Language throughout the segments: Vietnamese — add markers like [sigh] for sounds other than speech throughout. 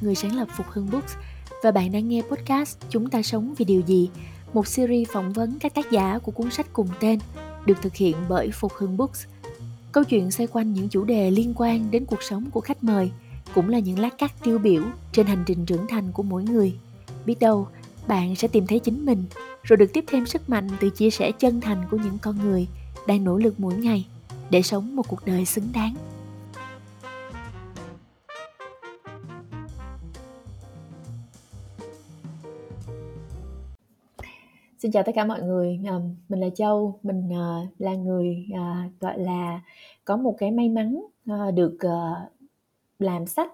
người sáng lập Phục Hưng Books và bạn đang nghe podcast Chúng ta sống vì điều gì, một series phỏng vấn các tác giả của cuốn sách cùng tên, được thực hiện bởi Phục Hưng Books. Câu chuyện xoay quanh những chủ đề liên quan đến cuộc sống của khách mời, cũng là những lát cắt tiêu biểu trên hành trình trưởng thành của mỗi người. Biết đâu, bạn sẽ tìm thấy chính mình, rồi được tiếp thêm sức mạnh từ chia sẻ chân thành của những con người đang nỗ lực mỗi ngày để sống một cuộc đời xứng đáng. Xin chào tất cả mọi người, à, mình là Châu, mình à, là người à, gọi là có một cái may mắn à, được à, làm sách.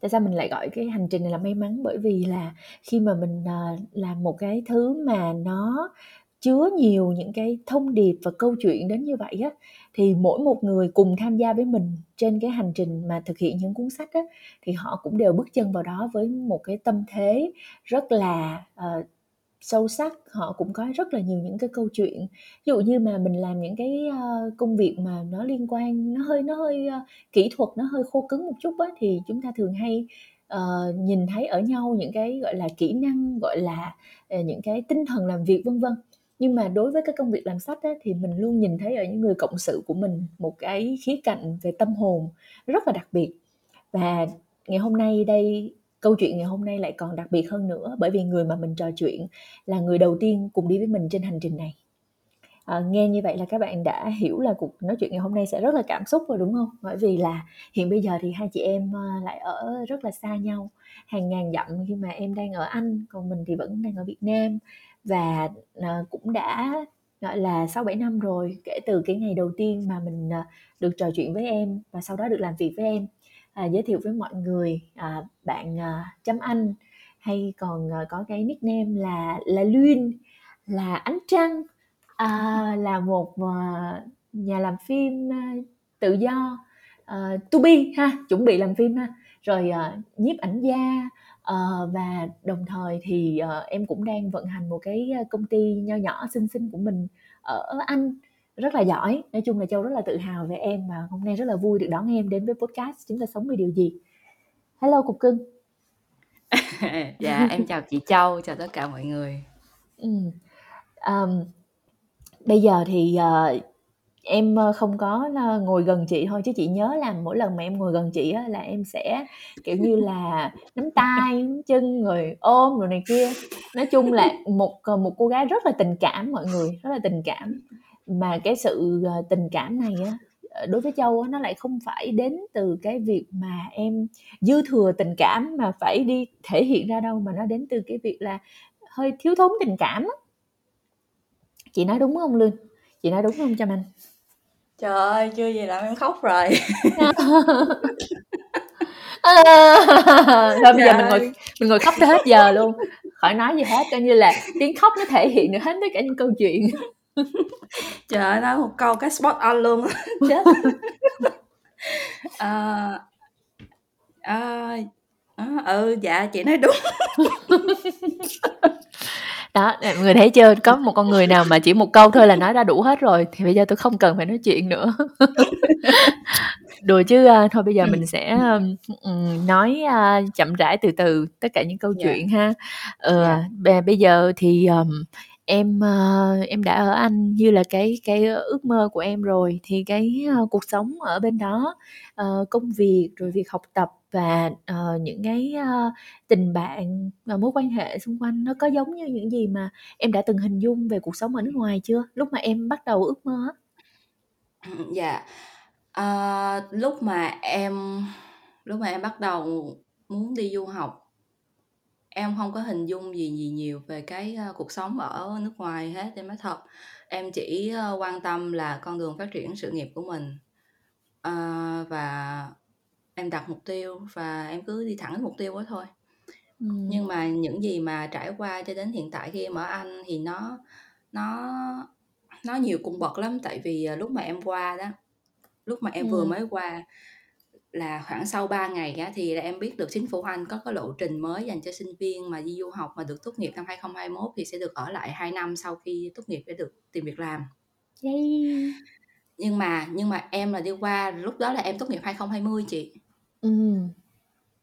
Tại sao mình lại gọi cái hành trình này là may mắn? Bởi vì là khi mà mình à, làm một cái thứ mà nó chứa nhiều những cái thông điệp và câu chuyện đến như vậy á thì mỗi một người cùng tham gia với mình trên cái hành trình mà thực hiện những cuốn sách á thì họ cũng đều bước chân vào đó với một cái tâm thế rất là uh, sâu sắc họ cũng có rất là nhiều những cái câu chuyện. Ví dụ như mà mình làm những cái uh, công việc mà nó liên quan nó hơi nó hơi uh, kỹ thuật nó hơi khô cứng một chút á thì chúng ta thường hay uh, nhìn thấy ở nhau những cái gọi là kỹ năng gọi là uh, những cái tinh thần làm việc vân vân. Nhưng mà đối với cái công việc làm sách á, thì mình luôn nhìn thấy ở những người cộng sự của mình một cái khía cạnh về tâm hồn rất là đặc biệt. Và ngày hôm nay đây câu chuyện ngày hôm nay lại còn đặc biệt hơn nữa bởi vì người mà mình trò chuyện là người đầu tiên cùng đi với mình trên hành trình này. À, nghe như vậy là các bạn đã hiểu là cuộc nói chuyện ngày hôm nay sẽ rất là cảm xúc rồi đúng không? Bởi vì là hiện bây giờ thì hai chị em ờ, lại ở rất là xa nhau hàng ngàn dặm khi mà em đang ở anh còn mình thì vẫn đang ở việt nam. Và à, cũng đã gọi là sáu bảy năm rồi kể từ cái ngày đầu tiên mà mình ờ, được trò chuyện với em và sau đó được làm việc với em à, giới thiệu với mọi người à, bạn à, chấm anh hay còn à, có cái nickname là là Luyên là ánh trăng à, [laughs] là một à, nhà làm phim à, tự do à, to be ha chuẩn bị làm phim ha. Rồi à, nhiếp ảnh gia uh, và đồng thời thì uh, em cũng đang vận hành một cái công ty nho nhỏ xinh xinh của mình ở Anh rất là giỏi. Nói chung là châu rất là tự hào về em và hôm nay rất là vui được đón em đến với podcast chúng ta sống vì điều gì. Hello cục cưng. [laughs] Dạ em chào chị châu chào tất cả mọi người. Ừ. um, bây giờ thì uh, em không có ngồi gần chị thôi chứ chị nhớ là mỗi lần mà em ngồi gần chị á, là em sẽ kiểu như là [laughs] nắm tay nắm chân rồi ôm rồi này kia. Nói chung là một một cô gái rất là tình cảm mọi người rất là tình cảm mà cái sự ờ, tình cảm này á ờ, đối với châu á, nó lại không phải đến từ cái việc mà em dư thừa tình cảm mà phải đi thể hiện ra đâu mà nó đến từ cái việc là hơi thiếu thốn tình cảm á. Chị nói đúng không lương? Chị nói đúng không cho anh? Trời ơi chưa gì làm em khóc rồi. [laughs] Thôi bây giờ mình ngồi mình ngồi khóc tới hết giờ luôn. Khỏi nói gì hết coi như là tiếng khóc nó thể hiện được hết tất cả những câu chuyện trời ơi nói một câu cái spot on luôn [laughs] chết à, à, à, ừ dạ chị nói đúng [laughs] đó mọi người thấy chưa có một con người nào mà chỉ một câu thôi là nói ra đủ hết rồi thì bây giờ tôi không cần phải nói chuyện nữa đùa chứ uh, thôi bây giờ mình sẽ um, nói uh, chậm rãi từ từ tất cả những câu. Dạ. chuyện ha uh, yeah. bây giờ thì um, em uh, em đã ở Anh như là cái cái ước mơ của em rồi thì cái uh, cuộc sống ở bên đó uh, công việc rồi việc học tập và uh, những cái uh, tình bạn và mối quan hệ xung quanh nó có giống như những gì mà em đã từng hình dung về cuộc sống ở nước ngoài chưa? Lúc mà em bắt đầu ước mơ [laughs] dạ. Uh, lúc mà em lúc mà em bắt đầu muốn đi du học Em không có hình dung gì gì nhiều về cái, ơ, cuộc sống ở nước ngoài hết, em nói thật. Em chỉ, ơ, quan tâm là con đường phát triển sự nghiệp của mình. Ờ, và em đặt mục tiêu và em cứ đi thẳng đến mục tiêu đó thôi. Nhưng mà những gì mà trải qua cho đến hiện tại khi em ở Anh thì nó nó nó nhiều cung bậc lắm, tại vì, ờ, lúc mà em qua đó, lúc mà em vừa mới qua là khoảng sau 3 ngày á, thì là em biết được chính phủ Anh có cái lộ trình mới dành cho sinh viên mà đi du học mà được tốt nghiệp năm 2021 thì sẽ được ở lại 2 năm sau khi tốt nghiệp để được tìm việc làm. Yay! Nhưng mà nhưng mà em là đi qua lúc đó là em tốt nghiệp 2020 chị. Ừm.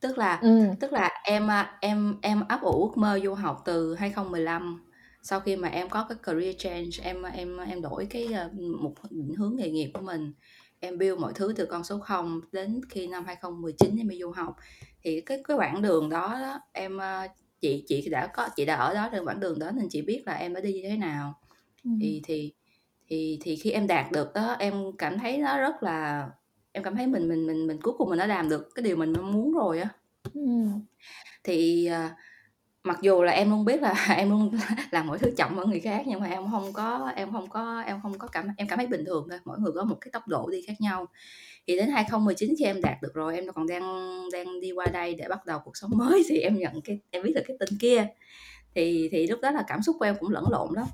Tức là Ừm. tức là em, a, em em ấp ủ ước mơ du học từ 2015, sau khi mà em có cái career change, em, em, em đổi cái, a, một định hướng nghề nghiệp của mình, em build mọi thứ từ con số 0 đến khi năm 2019 em đi du học. Thì cái cái quãng đường đó đó, em, a chị chị đã có chị đã ở đó trên quãng đường đó nên chị biết là em đã đi như thế nào. Ừm. Thì thì thì thì khi em đạt được đó, em cảm thấy nó rất là em cảm thấy mình mình mình mình cuối cùng mình đã làm được cái điều mình mong muốn rồi á. Ừm. Thì, ờ, mặc dù là em luôn biết là [laughs] em luôn [laughs] làm mọi thứ chậm hơn người khác, nhưng mà em hông có em hông có em hông có cảm em cảm thấy bình thường thôi, mỗi người có một cái tốc độ đi khác nhau. Thì đến 2019 khi em đạt được rồi, em còn đang đang đi qua đây để bắt đầu cuộc sống mới thì em nhận cái em biết được cái tin kia. Thì thì lúc đó là cảm xúc của em cũng lẫn lộn lắm,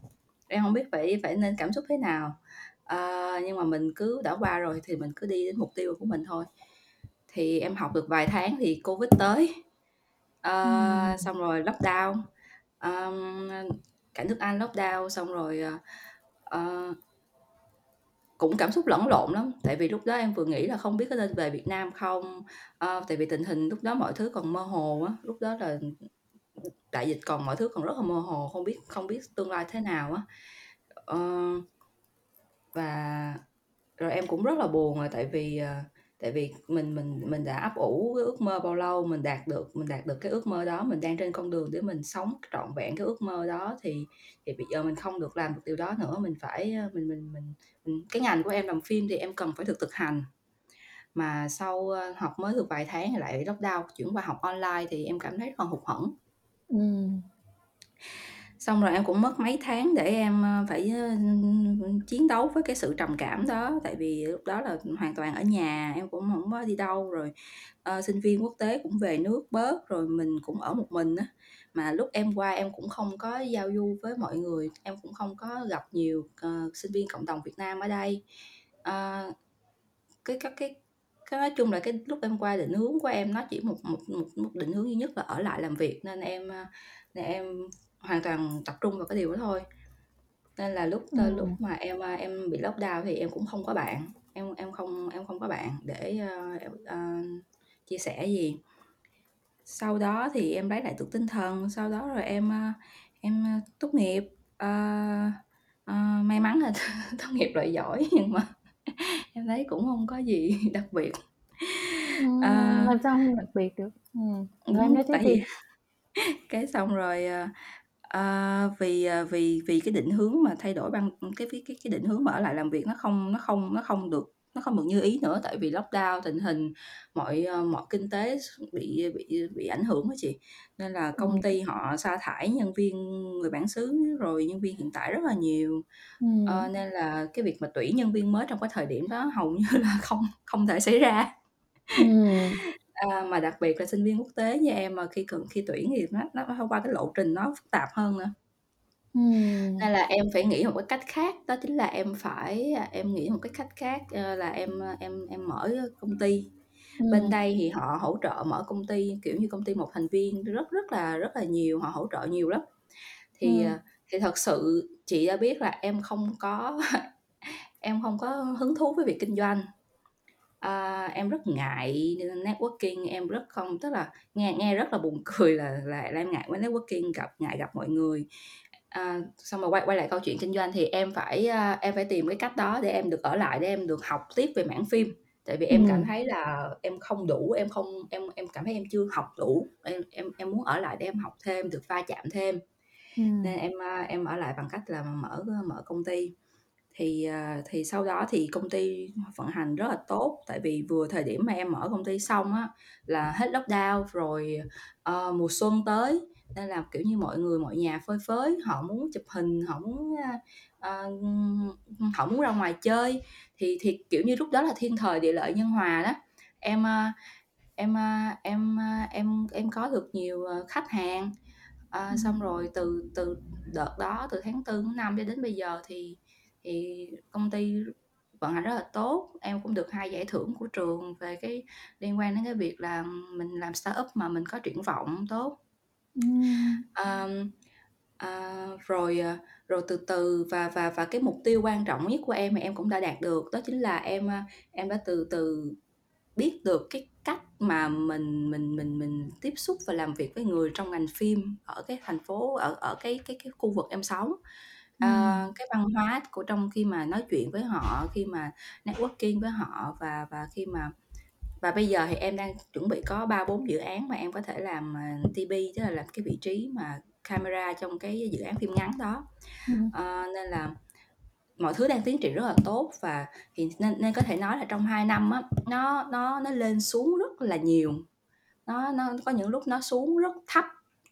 em hông biết phải phải nên cảm xúc thế nào. Ờ, nhưng mà mình cứ đã qua rồi thì mình cứ đi đến mục tiêu của mình thôi. Thì em học được vài tháng thì Covid tới, ờ, Ừm. xong rồi lockdown, ờm, cả nước Anh lockdown xong rồi, ờ, ờ cũng cảm xúc lẫn lộn lắm, tại vì lúc đó em vừa nghĩ là không biết có nên về Việt Nam không, ơ, tại vì tình hình lúc đó mọi thứ còn mơ hồ á, lúc đó là đại dịch còn mọi thứ còn rất là mơ hồ, không biết không biết tương lai thế nào á. Ờ và rồi em cũng rất là buồn là tại vì, ờ, tại vì mình mình mình đã ấp ủ cái ước mơ bao lâu, mình đạt được mình đạt được cái ước mơ đó, mình đang trên con đường để mình sống trọn vẹn cái ước mơ đó thì thì bây giờ mình không được làm được điều đó nữa, mình phải, ờ, mình mình mình mình cái ngành của em làm phim thì em cần phải được thực hành. Mà sau, ờ, học mới được vài tháng lại lockdown, chuyển qua học online thì em cảm thấy còn hụt hẫng. ừ Xong rồi em cũng mất mấy tháng để em, ơ, phải, ơ, chiến đấu với cái sự trầm cảm đó, tại vì lúc đó là hoàn toàn ở nhà, em cũng hổng có đi đâu, rồi, ờ, sinh viên quốc tế cũng về nước bớt, rồi mình cũng ở một mình á. Mà lúc em qua em cũng không có giao du với mọi người, em cũng không có gặp nhiều, ờ, sinh viên cộng đồng Việt Nam ở đây. Ờ, cái các cái cái nói chung là cái lúc em qua định hướng của em nó chỉ một một một một định hướng duy nhất là ở lại làm việc, nên em, a, nên em hoàn toàn tập trung vào cái điều đó thôi. Nên là lúc t lúc Ừm. mà em, a, em bị lockdown thì em cũng không có bạn, em em không em không có bạn để, ơ, ờ, chia sẻ gì. Sau đó thì em lấy lại được tinh thần, sau đó rồi em, a, em, a, tốt nghiệp, ờ, ờ, may mắn là [laughs] tốt nghiệp loại giỏi [laughs] nhưng mà [laughs] em thấy cũng hông có gì đặc biệt. Ừm, Ờ. làm sao hông đặc biệt được? Ừm, rồi em nói tiếp tại vì đi. cái xong rồi, ờ, ờ, vì, ờ, vì vì cái định hướng mà thay đổi ban cái cái cái cái định hướng mà ở lại làm việc nó không nó không nó không được nó không được như ý nữa, tại vì lockdown tình hình mọi, ờ, mọi kinh tế s bị bị bị ảnh hưởng á chị. Nên là công Ừm. ty họ sa thải nhân viên người bản xứ, rồi nhân viên hiện tại rất là nhiều. Ờ, Ừm. nên là cái việc mà tuyển nhân viên mới trong cái thời điểm đó hầu như [laughs] là không không thể xảy ra. Ừm. À, mà đặc biệt là sinh viên quốc tế như em mà khi cần khi tuyển thì nó nó phải qua cái lộ trình nó phức tạp hơn nữa. Ừm. Nên là em phải nghĩ một cái cách khác, đó chính là em phải, à, em nghĩ một cái cách khác, ơ, là em, ơ, em em mở công ty. Bên Ừm. đây thì họ hỗ trợ mở công ty, kiểu như, công ty một thành viên rất rất là rất là nhiều, họ hỗ trợ nhiều lắm. Thì, Ừm. ờ, thì thật sự chị đã biết là em không có [laughs] em không có hứng thú với việc kinh doanh. Ờ, em rất ngại networking, em rất không tức là nghe nghe rất là buồn cười là là là em ngại với networking, gặp ngại gặp mọi người. À, xong rồi quay quay lại câu chuyện kinh doanh thì em phải, a, em phải tìm cái cách đó để em được ở lại, để em được học tiếp về mảng phim. Tại vì em cảm Ừm. thấy là em không đủ, em không em em cảm thấy em chưa học đủ, em em em muốn ở lại để em học thêm, được va chạm thêm. Ừm. Nên em, a, em ở lại bằng cách là mở mở công ty. Thì, ờ, thì sau đó thì công ty vận hành rất là tốt, tại vì vừa thời điểm mà em mở công ty xong á là hết lockdown rồi, ờ, mùa xuân tới, nên là, kiểu như, mọi người mọi nhà phơi phới, họ muốn chụp hình, họ muốn, a, ờ, họ muốn ra ngoài chơi. Thì thì, kiểu như, lúc đó là thiên thời, địa lợi, nhân hòa đó. Em, a, em, a, em, a, em em có được nhiều, ờ, khách hàng, ờ, xong Ừm. rồi từ từ đợt đó, từ tháng 4, tháng 5 cho đến bây giờ thì thì công ty vận hành rất là tốt. Em cũng được 2 giải thưởng của trường về cái liên quan đến cái việc là mình làm startup mà mình có triển vọng tốt. Ừm. Ờm, ờ, rồi, ờ, rồi từ từ và và và cái mục tiêu quan trọng nhất của em thì em cũng đã đạt được, đó chính là em, a, em đã từ từ biết được cái cách mà mình mình mình mình tiếp xúc và làm việc với người trong ngành phim ở cái thành phố ở ở cái cái cái khu vực em sống. Ừm. Ờ, cái văn hóa của trong khi mà nói chuyện với họ, khi mà networking với họ và và khi mà và bây giờ thì em đang chuẩn bị có 3-4 dự án mà em có thể làm, à, TP, tức là làm cái vị trí mà camera trong cái dự án phim ngắn đó. Ừm. Ờ, nên là mọi thứ đang tiến triển rất là tốt và thì nên nên có thể nói là trong 2 năm á, nó nó nó lên xuống rất là nhiều. Nó nó có những lúc nó xuống rất thấp,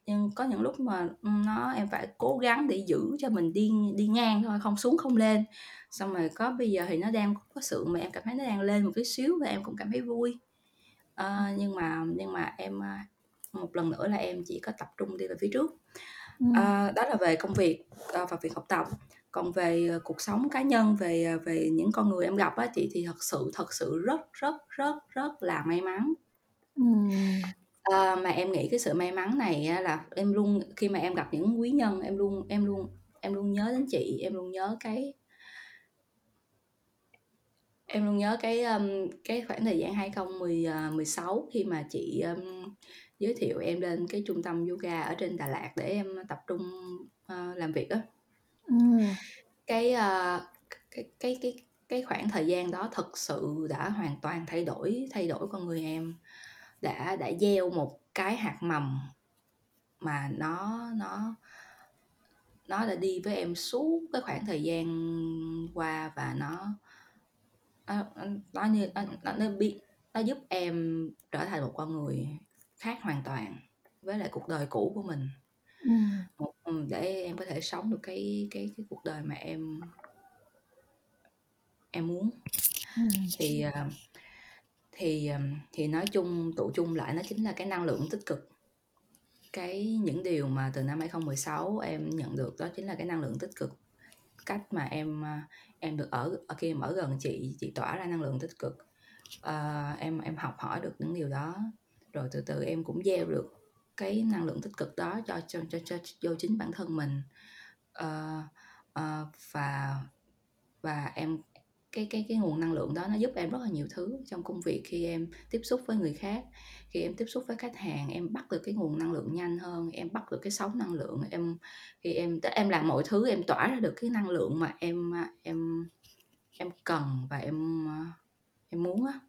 nhưng có những lúc mà, ừm, nó em phải cố gắng để giữ cho mình đi đi ngang thôi, không xuống không lên. Xong rồi có bây giờ thì nó đang có sự mà em cảm thấy nó đang lên một tí xíu và em cũng cảm thấy vui. Ờ, nhưng mà nhưng mà em, a, một lần nữa là em chỉ có tập trung đi về phía trước. Ừm. Ờ, đó là về công việc, ờ, và việc học tập. Còn về, ờ, cuộc sống cá nhân, về, ờ, về những con người em gặp á chị, thì thật sự, thật sự rất, rất, rất, rất là may mắn. Ừm. Ờ, mà em nghĩ cái sự may mắn này á là em luôn khi mà em gặp những quý nhân, em luôn em luôn em luôn nhớ đến chị, em luôn nhớ cái em luôn nhớ cái, ưm, cái khoảng thời gian 2010, ờ, 16 khi mà chị, ưm, giới thiệu em lên cái trung tâm yoga ở trên Đà Lạt để em tập trung, ơ, làm việc á. Ừm. Cái, a, cái cái cái cái khoảng thời gian đó thực sự đã hoàn toàn thay đổi thay đổi con người em, đã đã gieo một cái hạt mầm mà nó nó nó đã đi với em suốt cái khoảng thời gian qua và nó nó nó như nó nó nó biết nó giúp em trở thành một con người khác hoàn toàn với lại cuộc đời cũ của mình. Một ừm, để em có thể sống được cái cái cái cuộc đời mà em em muốn. Ừm. Thì, ờ, thì, thì nói chung tụ chung lại nó chính là cái năng lượng tích cực. Cái những điều mà từ năm 2016 em nhận được đó chính là cái năng lượng tích cực. Cách mà em, à, em được ở ở khi em ở gần chị, chị tỏa ra năng lượng tích cực. à, em em học hỏi được những điều đó, rồi từ từ em cũng gieo được cái năng lượng tích cực đó cho cho cho cho vô chính bản thân mình. à, à, và và em cái cái cái nguồn năng lượng đó nó giúp em rất là nhiều thứ trong công việc khi em tiếp xúc với người khác, khi em tiếp xúc với khách hàng, em bắt được cái nguồn năng lượng nhanh hơn, em bắt được cái sóng năng lượng, em khi em em làm mọi thứ em tỏa ra được cái năng lượng mà em, a, em em cần và em, ơ, em muốn á.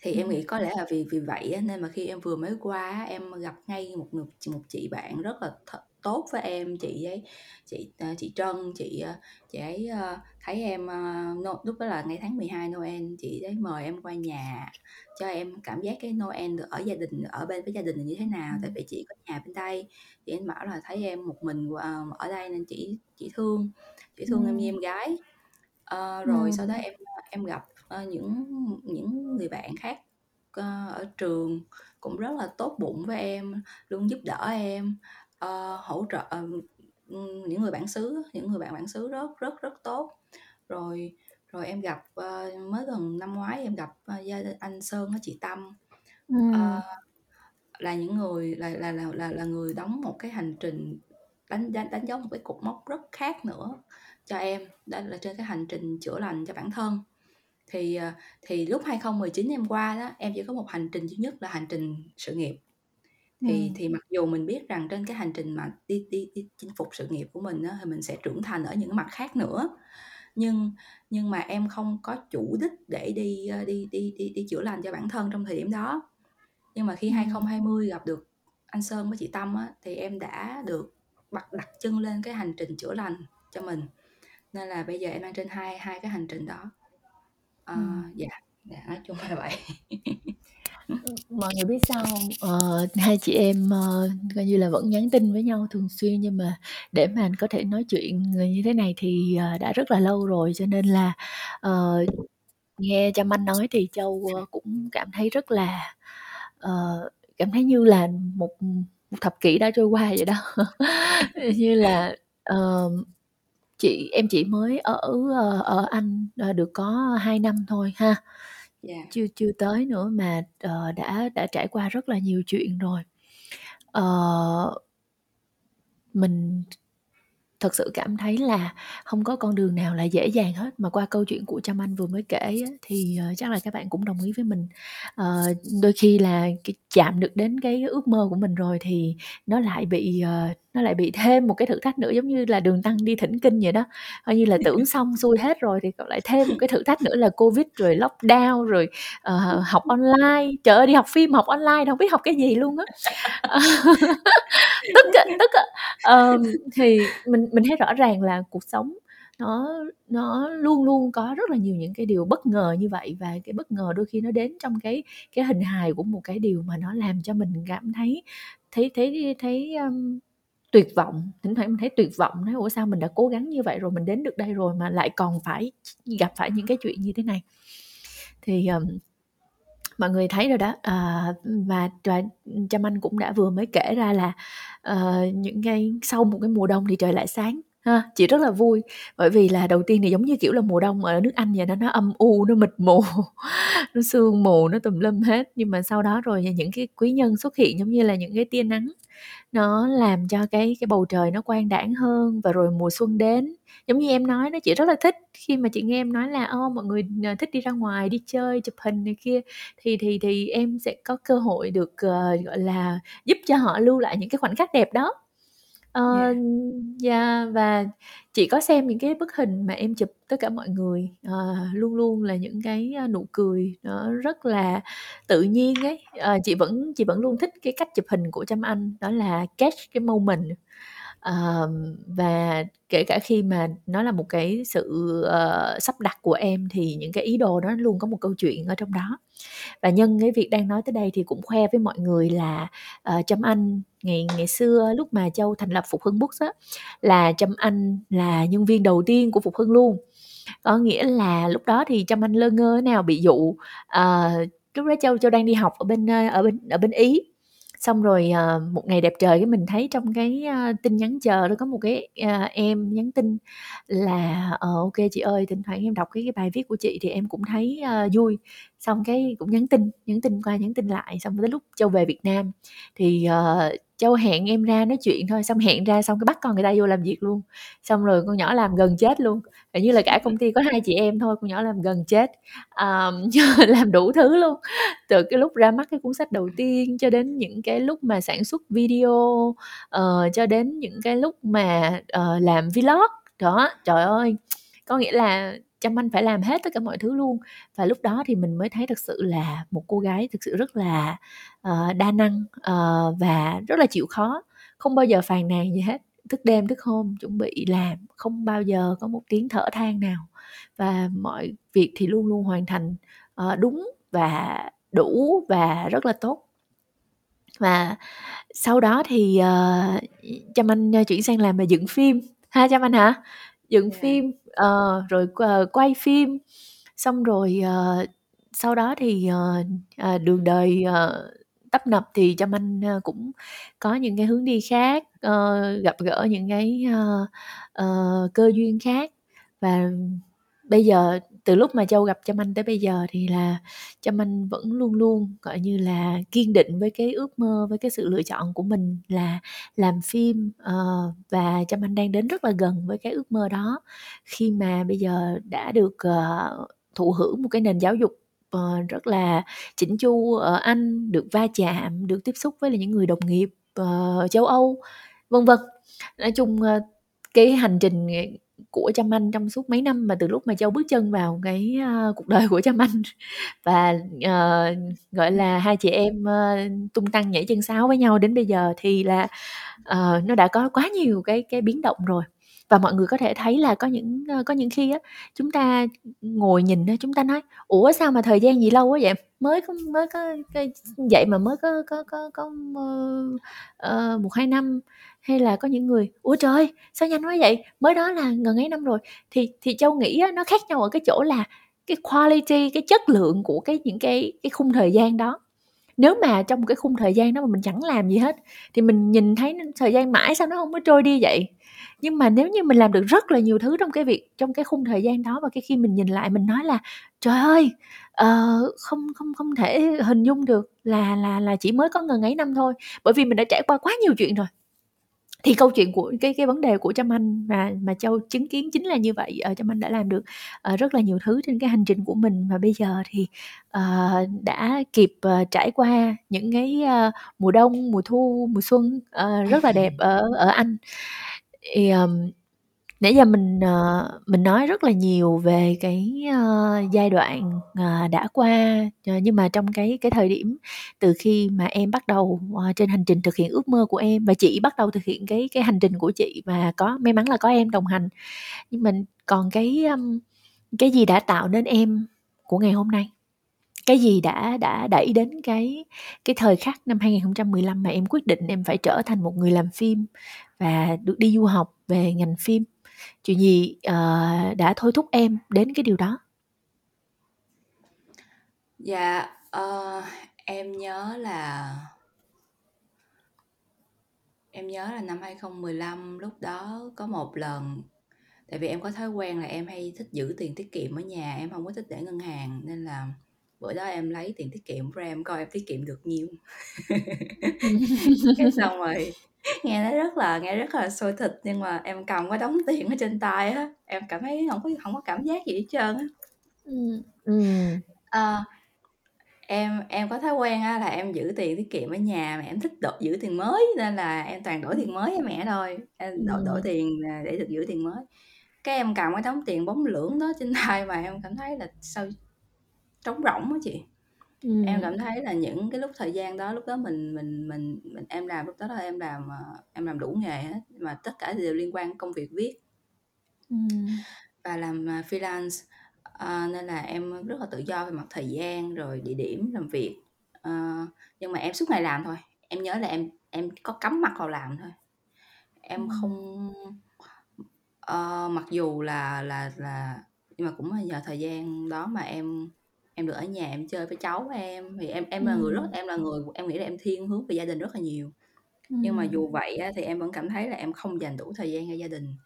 Thì em nghĩ có lẽ là vì vì vậy á, nên mà khi em vừa mới qua á, em gặp ngay một người một chị bạn rất là th tốt với em, chị ấy chị, ờ, chị Trân, chị, ờ, chị ấy, ơ, thấy em, no lúc đó là ngay tháng 12 Noel, chị ấy mời em qua nhà cho em cảm giác cái Noel được ở gia đình ở bên với gia đình là như thế nào, tại vì chị có nhà bên đây. Chị ấy bảo là thấy em một mình, ờ, ở đây nên chỉ chỉ thương, chỉ thương em như em gái. Ờ, rồi sau đó em, em gặp, ơ, những những người bạn khác, ơ, ở trường cũng rất là tốt bụng với em, luôn giúp đỡ em, ờ, hỗ trợ ừm, ừm, những người bản xứ những người bạn bản xứ rất, rất, rất tốt. Rồi rồi em gặp, ơ, mới gần năm ngoái em gặp, ơ, gia đình anh Sơn với chị Tâm, ờ, Ừm. là những người là là là là là người đóng một cái hành trình đánh đánh đánh dấu một cái cột mốc rất khác nữa cho em, đó là trên cái hành trình chữa lành cho bản thân. Thì, ờ, thì lúc 2019 em qua đó, em chỉ có một hành trình duy nhất là hành trình sự nghiệp. Thì Ừm. thì mặc dù mình biết rằng trên cái hành trình mà đi đi đi chinh phục sự nghiệp của mình á, thì mình sẽ trưởng thành ở những mặt khác nữa, nhưng nhưng mà em không có chủ đích để đi, ơ, đi đi đi đi chữa lành cho bản thân trong thời điểm đó. Nhưng mà khi hai không Ừm. hai mươi gặp được anh Sơn với chị Tâm á, thì em đã được bắt đặt chân lên cái hành trình chữa lành cho mình, nên là bây giờ em đang trên hai hai cái hành trình đó. Ờ, Ừm. dạ, dạ, nói chung là vậy. [laughs] Ừm, mọi người biết sao hông? Ờ, hai chị em, ơ, coi như là vẫn nhắn tin với nhau thường xuyên, nhưng mà để mà có thể nói chuyện, ờ, như thế này thì, ờ, đã rất là lâu rồi, cho nên là, ờ, nghe Trâm Anh nói thì Châu, ơ, cũng cảm thấy rất là, ờ, cảm thấy như là một, một thập kỷ đã trôi qua vậy đó. [laughs] Như là, ờm, chị em chị mới ở, ờ, ở Anh, ờ, được có 2 năm thôi ha, Yeah. chưa chưa tới nữa mà, ờ, đã đã trải qua rất là nhiều chuyện rồi. Ờ mình thật sự cảm thấy là không có con đường nào là dễ dàng hết, mà qua câu chuyện của Trâm Anh vừa mới kể á, thì, ờ, chắc là các bạn cũng đồng ý với mình. Ờ, đôi khi là cái chạm được đến cái ước mơ của mình rồi thì nó lại bị, ờ, nó lại bị thêm một cái thử thách nữa, giống như là đường tăng đi thỉnh kinh vậy đó, coi như là [laughs] tưởng xong xuôi hết rồi thì lại thêm một cái thử thách nữa là Covid, rồi lockdown, rồi, ờ, học online. Trời ơi, đi học phim học online hông biết học cái gì luôn á. Ờ, [laughs] tức tức. Ờm, thì mình mình thấy rõ ràng là cuộc sống nó nó luôn luôn có rất là nhiều những cái điều bất ngờ như vậy, và cái bất ngờ đôi khi nó đến trong cái cái hình hài của một cái điều mà nó làm cho mình cảm thấy thấy thấy thấy, ưm, tuyệt vọng. Thỉnh thoảng mình thấy tuyệt vọng, nói: "Ủa, sao mình đã cố gắng như vậy rồi, mình đến được đây rồi mà lại còn phải gặp phải những cái chuyện như thế này?" Thì, um, mọi người thấy rồi đó, à, và và Trâm Anh cũng đã vừa mới kể ra là, uh, những cái sau một cái mùa đông thì trời lại sáng ha. Chị rất là vui, bởi vì là đầu tiên thì giống như, kiểu là, mùa đông ở nước Anh vậy đó, nó âm u, nó mịt mù, [laughs] nó sương mù, nó tùm lum hết. Nhưng mà sau đó rồi những cái quý nhân xuất hiện giống như là những cái tia nắng, nó làm cho cái cái bầu trời nó quang đãng hơn, và rồi mùa xuân đến. Giống như em nói đó, chị rất là thích khi mà chị nghe em nói là, ô, mọi người, ờ, thích đi ra ngoài, đi chơi, chụp hình này kia, thì thì thì em sẽ có cơ hội được, ờ, gọi là, giúp cho họ lưu lại những cái khoảnh khắc đẹp đó. Ờ, Yeah. yeah, và chị có xem những cái bức hình mà em chụp tất cả mọi người, ờ, luôn luôn là những cái, ờ, nụ cười nó rất là tự nhiên ấy. Ờ, chị vẫn chị vẫn luôn thích cái cách chụp hình của Trâm Anh, đó là catch cái moment. Ờm, và kể cả khi mà nó là một cái sự, ờ, sắp đặt của em thì những cái ý đồ đó luôn có một câu chuyện ở trong đó. Và nhân cái việc đang nói tới đây thì cũng khoe với mọi người là, ờ, Trâm Anh ngày ngày xưa lúc mà Châu thành lập Phục Hưng Books á, là Trâm Anh là nhân viên đầu tiên của Phục Hưng luôn. Có nghĩa là lúc đó thì Trâm Anh lơ ngơ thế nào bị dụ, ờ, lúc đó Châu Châu đang đi học ở bên, ơ, ở bên ở bên Ý. Xong rồi, ờ, một ngày đẹp trời cái mình thấy trong cái, a, tin nhắn chờ nó có một cái, a, em nhắn tin là "Ờ, ô kê chị ơi, thỉnh thoảng em đọc cái cái bài viết của chị thì em cũng thấy, a, vui." Xong cái cũng nhắn tin, nhắn tin qua nhắn tin lại, xong tới lúc Châu về Việt Nam thì, ờ, Châu hẹn em ra nói chuyện thôi, xong hẹn ra xong cái bắt con người ta vô làm việc luôn. Xong rồi con nhỏ làm gần chết luôn, hình như là cả công ty có hai chị em thôi, con nhỏ làm gần chết, um, [laughs] làm đủ thứ luôn. Từ cái lúc ra mắt cái cuốn sách đầu tiên cho đến những cái lúc mà sản xuất video, uh, cho đến những cái lúc mà, uh, làm vlog. Đó, trời ơi! Có nghĩa là Trâm Anh phải làm hết tất cả mọi thứ luôn. Và lúc đó thì mình mới thấy thực sự là một cô gái thực sự rất là, uh, đa năng, uh, và rất là chịu khó, không bao giờ phàn nàn gì hết, thức đêm thức hôm chuẩn bị làm, không bao giờ có một tiếng thở than nào. Và mọi việc thì luôn luôn hoàn thành, uh, đúng và đủ và rất là tốt. Và sau đó thì, uh, Trâm Anh, chuyển sang làm về dựng phim, ha, Trâm Anh hả? Dựng Yeah. phim, ờ, rồi q quay phim, xong rồi, ờ, sau đó thì, ờ, ờ, đường đời, ờ, tấp nập thì Trâm Anh, ơ, cũng có những cái hướng đi khác, ờ, gặp gỡ những cái, ơ, ờ, cơ duyên khác. Và bây giờ từ lúc mà Châu gặp Trâm Anh tới bây giờ thì là Trâm Anh vẫn luôn luôn, gọi như là, kiên định với cái ước mơ, với cái sự lựa chọn của mình là làm phim, uh, và Trâm Anh đang đến rất là gần với cái ước mơ đó, khi mà bây giờ đã được, uh, thụ hưởng một cái nền giáo dục, uh, rất là chỉnh chu ở Anh, được va chạm, được tiếp xúc với là những người đồng nghiệp, uh, châu Âu, vân vân. Nói chung, uh, cái hành trình, của Trâm Anh trong suốt mấy năm mà từ lúc mà Châu bước chân vào cái, uh, cuộc đời của Trâm Anh [laughs] và, uh, gọi là, hai chị em, uh, tung tăng nhảy chân sáo với nhau đến bây giờ thì là, uh, nó đã có quá nhiều cái cái biến động rồi. Và mọi người có thể thấy là có những, có những khi á, chúng ta ngồi nhìn á, chúng ta nói: "Ủa, sao mà thời gian gì lâu quá vậy? Mới có mới có vậy mà mới có có có có, uh, một hai năm." Hay là có những người: "Ủa trời, sao nhanh quá vậy? Mới đó là gần ấy năm rồi." Thì thì Châu nghĩ á, nó khác nhau ở cái chỗ là cái quality, cái chất lượng của cái những cái cái khung thời gian đó. Nếu mà trong một cái khung thời gian đó mà mình chẳng làm gì hết, thì mình nhìn thấy thời gian mãi sao nó không có trôi đi vậy? Nhưng mà nếu như mình làm được rất là nhiều thứ trong cái việc trong cái khung thời gian đó và cái khi mình nhìn lại mình nói là "Trời ơi, ờ, không không không thể hình dung được là là là chỉ mới có ngần ấy năm thôi." Bởi vì mình đã trải qua quá nhiều chuyện rồi. thì câu chuyện của cái cái vấn đề của Trâm Anh mà mà Châu chứng kiến chính là như vậy, ờ, Trâm Anh đã làm được, ờ, rất là nhiều thứ trên cái hành trình của mình và bây giờ thì, ờ, đã kịp, ờ, trải qua những cái, ơ, mùa đông, mùa thu, mùa xuân, ờ, rất là đẹp [laughs] ở ở Anh. Thì, ờm, nãy giờ mình, ờ, mình nói rất là nhiều về cái, ơ, giai đoạn, ờ, đã qua, ờ, nhưng mà trong cái cái thời điểm từ khi mà em bắt đầu, ờ, trên hành trình thực hiện ước mơ của em và chị bắt đầu thực hiện cái cái hành trình của chị và có may mắn là có em đồng hành. Nhưng mình còn cái, ưm, cái gì đã tạo nên em của ngày hôm nay? Cái gì đã đã đẩy đến cái cái thời khắc năm 2015 mà em quyết định em phải trở thành một người làm phim và được đi du học về ngành phim? Chuyện gì, uh, đã thôi thúc em đến cái điều đó? Dạ, uh, em nhớ là em nhớ là năm 2015 lúc đó có một lần tại vì em có thói quen là em hay thích giữ tiền tiết kiệm ở nhà, em không có thích để ngân hàng nên là bữa đó em lấy tiền tiết kiệm của em coi em tiết kiệm được nhiêu. [laughs] Cái xong rồi nghe nó rất là nghe rất là xôi thịt nhưng mà em cầm cái đống tiền ở trên tay á, em cảm thấy hổng có hổng có cảm giác gì hết trơn á. Ừm. Ờ. Em em có thói quen á là em giữ tiền tiết kiệm ở nhà mà em thích đổi giữ tiền mới nên là em toàn đổi tiền mới cho mẹ thôi, em đổi đổi Ừm. tiền, à, để được giữ tiền mới. Cái em cầm cái đống tiền bóng lưỡng đó trên [laughs] tay mà em cảm thấy là sao trống rỗng á chị. Em Ừm. cảm thấy là những cái lúc thời gian đó, lúc đó mình mình mình mình em làm lúc đó là em làm, ờ, em làm đủ nghề hết, mà tất cả đều liên quan công việc viết. Ừm. Và làm, à, freelance, ờ, nên là em rất là tự do về mặt thời gian, rồi địa điểm làm việc. Ờ, nhưng mà em suốt ngày làm thôi, em nhớ là em em có cắm mặt vào làm thôi. Em Ừm. không ờ, mặc dù là là là nhưng mà cũng là nhờ thời gian đó mà em em được ở nhà em chơi với cháu em, thì em em là người rất Ừm. em là người em nghĩ là em thiên hướng về gia đình rất là nhiều. Nhưng mà Ừm. dù vậy á thì em vẫn cảm thấy là em không dành đủ thời gian cho gia đình.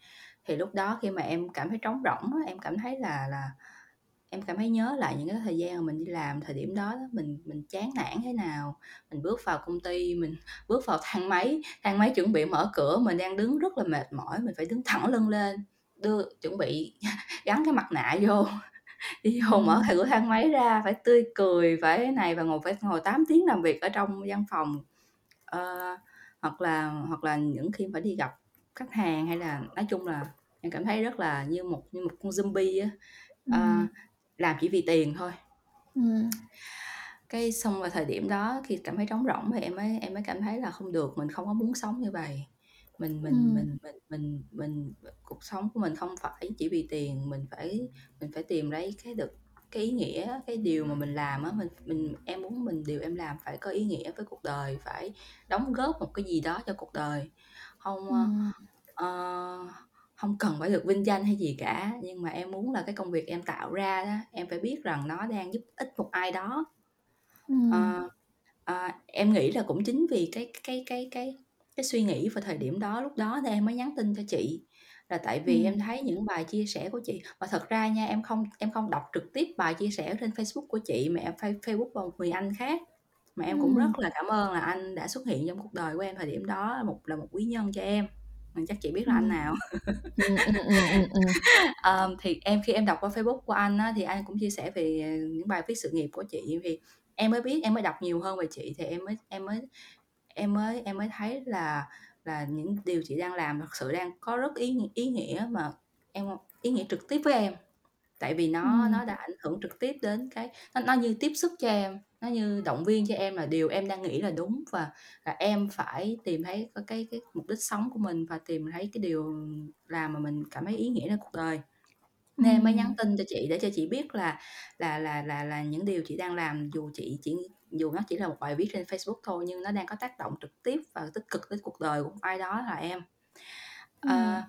Thì lúc đó khi mà em cảm thấy trống rỗng á, em cảm thấy là là em cảm thấy nhớ lại những cái thời gian mà mình đi làm thời điểm đó đó, mình mình chán nản thế nào. Mình bước vào công ty, mình [laughs] bước vào thang máy, thang máy chuẩn bị mở cửa, mình đang đứng rất là mệt mỏi, mình phải đứng thẳng lưng lên, đưa chuẩn bị [laughs] gắn cái mặt nạ vô, đi vô mở Ừm. cửa thang máy ra, phải tươi cười, phải thế này và ngồi phải ngồi 8 tiếng làm việc ở trong văn phòng. Ờ, hoặc là hoặc là những khi phải đi gặp khách hàng hay là nói chung là em cảm thấy rất là như một như một con zombie á, ờ, Ừm. làm chỉ vì tiền thôi. Ừm. Cái xong vào thời điểm đó khi cảm thấy trống rỗng thì em mới em mới cảm thấy là không được, mình không có muốn sống như vầy. Mình mình Ừm. mình mình mình mình cuộc sống của mình không phải chỉ vì tiền, mình phải mình phải tìm lấy cái được cái ý nghĩa, cái điều mà mình làm á, mình mình em muốn mình điều em làm phải có ý nghĩa với cuộc đời, phải đóng góp một cái gì đó cho cuộc đời. Hông, ơ, Ừm. ờ, hông cần phải được vinh danh hay gì cả, nhưng mà em muốn là cái công việc em tạo ra á, em phải biết rằng nó đang giúp ích một ai đó. Ừm. Ờ, ờ, em nghĩ là cũng chính vì cái cái cái cái cái suy nghĩ vào thời điểm đó, lúc đó thì em mới nhắn tin cho chị, là tại vì em Ừm. thấy những bài chia sẻ của chị và thật ra nha, em không em không đọc trực tiếp bài chia sẻ trên Facebook của chị mà em phây Facebook của một người anh khác. Mà em cũng Ừm. rất là cảm ơn là anh đã xuất hiện trong cuộc đời của em thời điểm đó, một là một quý nhân cho em, mà chắc chị biết là anh Ừm. nào. Ừm, ừm, ừm, ừm, ừm. [laughs] Ờm, thì em khi em đọc qua Facebook của anh á, thì anh cũng chia sẻ về, ờ, những bài viết sự nghiệp của chị, thì em mới biết, em mới đọc nhiều hơn về chị thì em mới em mới em mới em mới thấy là là những điều chị đang làm thực sự đang có rất ý ý nghĩa mà em ý nghĩa trực tiếp với em. Tại vì nó Ừm. nó đã ảnh hưởng trực tiếp đến cái nó nó như tiếp sức cho em, nó như động viên cho em là điều em đang nghĩ là đúng và và em phải tìm thấy có cái cái mục đích sống của mình và tìm thấy cái điều làm mà mình cảm thấy ý nghĩa trong cuộc đời. Nên mới nhắn Ừm. tin cho chị để cho chị biết là là là là là những điều chị đang làm dù chị chỉ dù nó chỉ là một bài viết trên Facebook thôi nhưng nó đang có tác động trực tiếp và tích cực đến cuộc đời của ai đó là em. Ừm.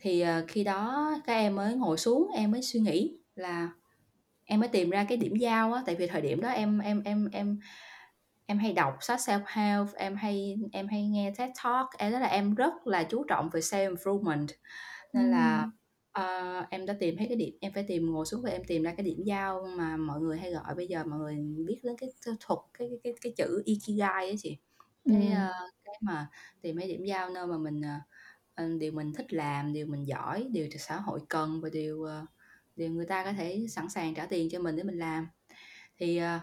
thì, ờ, khi đó các em mới ngồi xuống, em mới suy nghĩ là em mới tìm ra cái điểm giao á, tại vì thời điểm đó em em em em em hay đọc sách self-help, em hay em hay nghe TED Talk, em tức là em rất là chú trọng về self-improvement. Nên là, Ừm. Ờ, em đã tìm thấy cái điểm em phải tìm ngồi xuống và em tìm ra cái điểm giao mà mọi người hay gọi bây giờ mọi người biết đến cái th thuật cái cái cái cái chữ Ikigai á chị. cái, Ừm. ơ, cái mà tìm cái điểm giao nơi mà mình, ờ, ờ, điều mình thích làm, điều mình giỏi, điều ch xã hội cần và điều, ờ, điều người ta có thể sẵn sàng trả tiền cho mình để mình làm. Thì, ờ,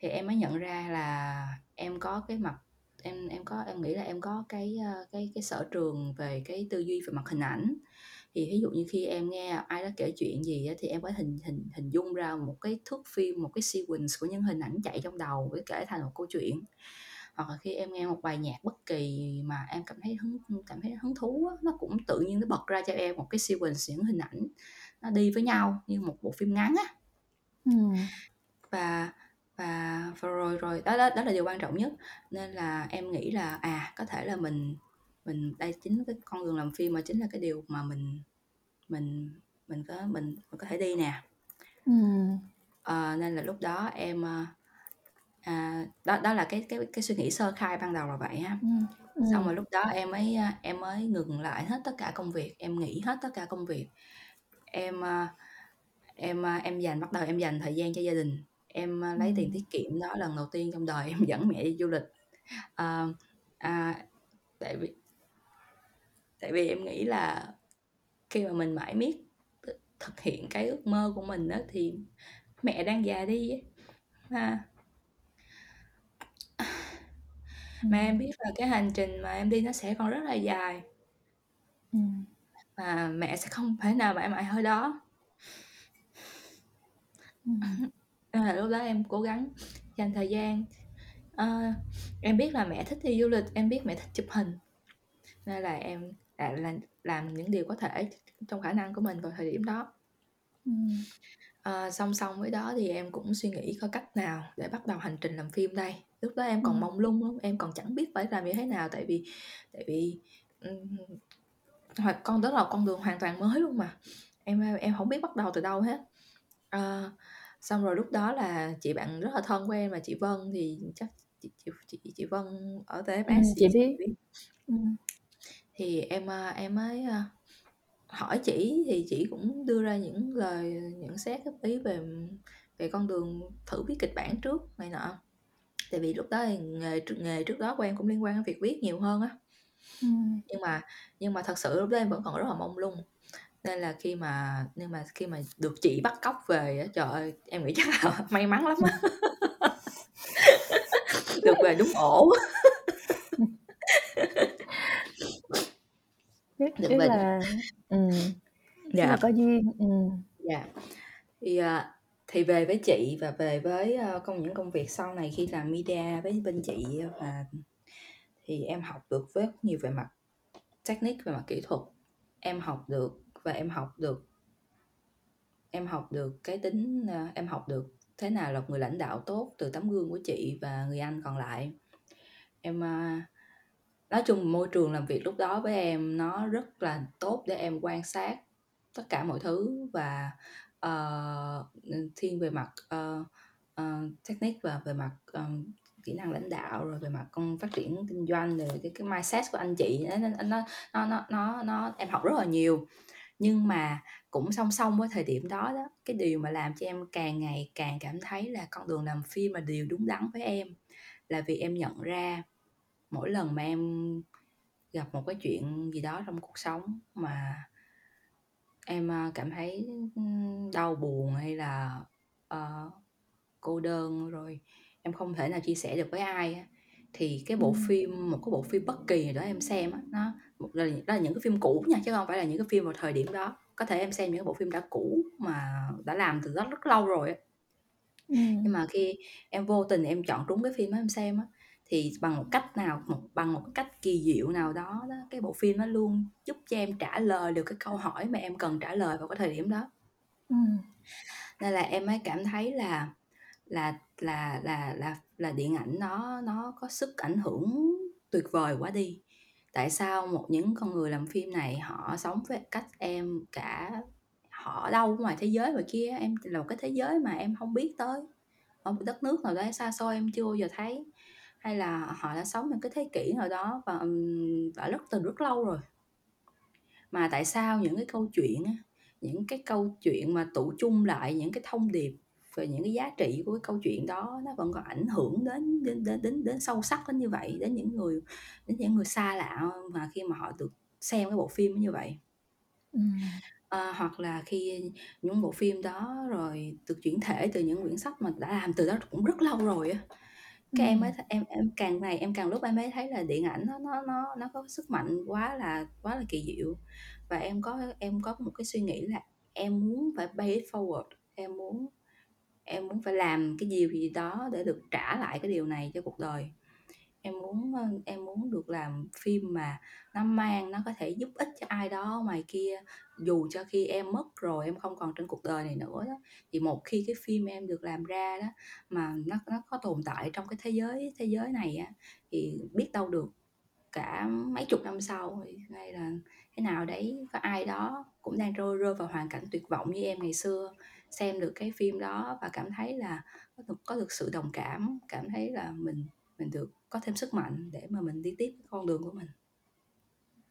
thì em mới nhận ra là em có cái mặt em em có em nghĩ là em có cái, ơ, cái cái sở trường về cái tư duy về mặt hình ảnh. Thì thí dụ như khi em nghe ai đó kể chuyện gì á, thì em có hình hình hình dung ra một cái thước phim, một cái sequence của những hình ảnh chạy trong đầu để kể thành một câu chuyện. Hoặc là khi em nghe một bài nhạc bất kỳ mà em cảm thấy hứng cảm thấy hứng thú á, nó cũng tự nhiên nó bật ra cho em một cái sequence những hình ảnh nó đi với nhau như một bộ phim ngắn á. Và và và rồi rồi đó đó đó là điều quan trọng nhất. Nên là em nghĩ là, à, có thể là mình mình đây chính cái con đường làm phim mà chính là cái điều mà mình mình mình có mình mình có thể đi nè. Ừm. Ờ, nên là lúc đó em, ơ, à, đó đó là cái cái cái suy nghĩ sơ khai ban đầu là vậy ha. Ừm, Xong rồi lúc đó em mới, a, em mới ngừng lại hết tất cả công việc, em nghỉ hết tất cả công việc. Em, em, em dành bắt đầu em dành thời gian cho gia đình, em, a, lấy tiền tiết kiệm, đó lần đầu tiên trong đời [laughs] em dẫn mẹ đi du lịch. Ờ, à, tại vì tại vì em nghĩ là khi mà mình mải miết thực hiện cái ước mơ của mình á, thì mẹ đang già đi á, ha. Mà em biết là cái hành trình mà em đi nó sẽ còn rất là dài. Và mẹ sẽ không thể nào mãi mãi ở đó. Là lúc đó em cố gắng dành thời gian. Ờ, em biết là mẹ thích đi du lịch, em biết mẹ thích chụp hình, nên là em là làm những điều có thể trong khả năng của mình vào thời điểm đó. Ờ, song song với đó thì em cũng suy nghĩ coi cách nào để bắt đầu hành trình làm phim đây. Lúc đó em còn Ừm. mông lung lắm, em còn chẳng biết phải làm như thế nào tại vì tại vì, ừm, hoặc con đó là con đường hoàn toàn mới luôn mà, em, em hổng biết bắt đầu từ đâu hết. Ờ, xong rồi lúc đó là chị bạn rất là thân của em là chị Vân thì chắc chị chị chị chị Vân ở TFS thì chị chắc biết. chị biết. Ừm. Thì em, a, em mới, a, hỏi chỉ thì chỉ cũng đưa ra những lời nhận xét góp ý về về con đường thử viết kịch bản trước này nọ. Tại vì lúc đó thì nghề tr nghề trước đó của em cũng liên quan đến việc viết nhiều hơn á. Ừm. Nhưng mà nhưng mà thật sự lúc đó em vẫn còn rất là mông lung, nên là khi mà nhưng mà khi mà được chị bắt cóc về á, trời ơi, em nghĩ chắc là [laughs] may mắn lắm á. [laughs] Được về đúng ổ. [laughs] Tức về đúng là ừm, tức là Dạ. có duyên, ừm. Dạ. Thì, à, thì về với chị và về với, ơ, công những công việc sau này khi làm media với bên chị và thì em học được rất nhiều về mặt technique, về mặt kỹ thuật. Em học được và em học được em học được cái tính, ơ em học được thế nào là một người lãnh đạo tốt từ tấm gương của chị và người anh còn lại. Em, a nói chung môi trường làm việc lúc đó với em nó rất là tốt để em quan sát tất cả mọi thứ và, uh, thiên về mặt, uh, uh, technique và về mặt, um, kỹ năng lãnh đạo, rồi về mặt con phát triển kinh doanh, rồi cái cái mindset của anh chị nó nó nó nó nó nó nó em học rất là nhiều. Nhưng mà cũng song song với thời điểm đó đó, cái điều mà làm cho em càng ngày càng cảm thấy là con đường làm phim là điều đúng đắn với em, là vì em nhận ra mỗi lần mà em gặp một cái chuyện gì đó trong cuộc sống mà em, a, cảm thấy, đau buồn hay là, ờ, cô đơn, rồi em không thể nào chia sẻ được với ai á, thì cái bộ phim một cái bộ phim bất kỳ nào đó em xem á, nó một là đó là những cái phim cũ nha, chứ hông phải là những cái phim vào thời điểm đó. Có thể em xem những cái bộ phim đã cũ mà đã làm từ rất rất lâu rồi á. Nhưng mà khi em vô tình em chọn trúng cái phim đó em xem á, thì bằng một cách nào một bằng một cách kỳ diệu nào đó đó, cái bộ phim nó luôn giúp cho em trả lời được cái câu hỏi mà em cần trả lời vào cái thời điểm đó. Ừm. Nên là em mới cảm thấy là là là là là là điện ảnh nó nó có sức ảnh hưởng tuyệt vời quá đi. Tại sao một những con người làm phim này họ sống với cách em cả họ đâu ngoài thế giới ngoài kia em là một cái thế giới mà em hông biết tới, ở một đất nước nào đấy xa xôi em chưa bao giờ thấy, hay là họ đã sống trong cái thế kỷ nào đó và, ừm, đã rất từ rất lâu rồi. Mà tại sao những cái câu chuyện á, những cái câu chuyện mà tụ chung lại những cái thông điệp về những cái giá trị của cái câu chuyện đó nó vẫn còn ảnh hưởng đến đến đến đến đến sâu sắc đến như vậy, đến những người đến những người xa lạ mà khi mà họ được xem cái bộ phim như vậy. Ừm. Ờ, hoặc là khi những bộ phim đó rồi được chuyển thể từ những quyển sách mà đã làm từ đó cũng rất lâu rồi á, cái em mới Ừm. th em em càng ngày em càng lúc em mới thấy là điện ảnh nó nó nó nó có sức mạnh quá là quá là kỳ diệu. Và em có em có một cái suy nghĩ là em muốn phải pay it forward, em muốn em muốn phải làm cái điều gì đó để được trả lại cái điều này cho cuộc đời. Em muốn, ơ, em muốn được làm phim mà nó mang nó có thể giúp ích cho ai đó ngoài kia, dù cho khi em mất rồi, em không còn trên cuộc đời này nữa đó, thì một khi cái phim em được làm ra đó, mà nó nó có tồn tại trong cái thế giới thế giới này á, thì biết đâu được cả mấy chục năm sau thì hay là thế nào đấy, có ai đó cũng đang rơi rơi vào hoàn cảnh tuyệt vọng như em ngày xưa, xem được cái phim đó và cảm thấy là có được có được sự đồng cảm, cảm thấy là mình mình được có thêm sức mạnh để mà mình đi tiếp cái con đường của mình.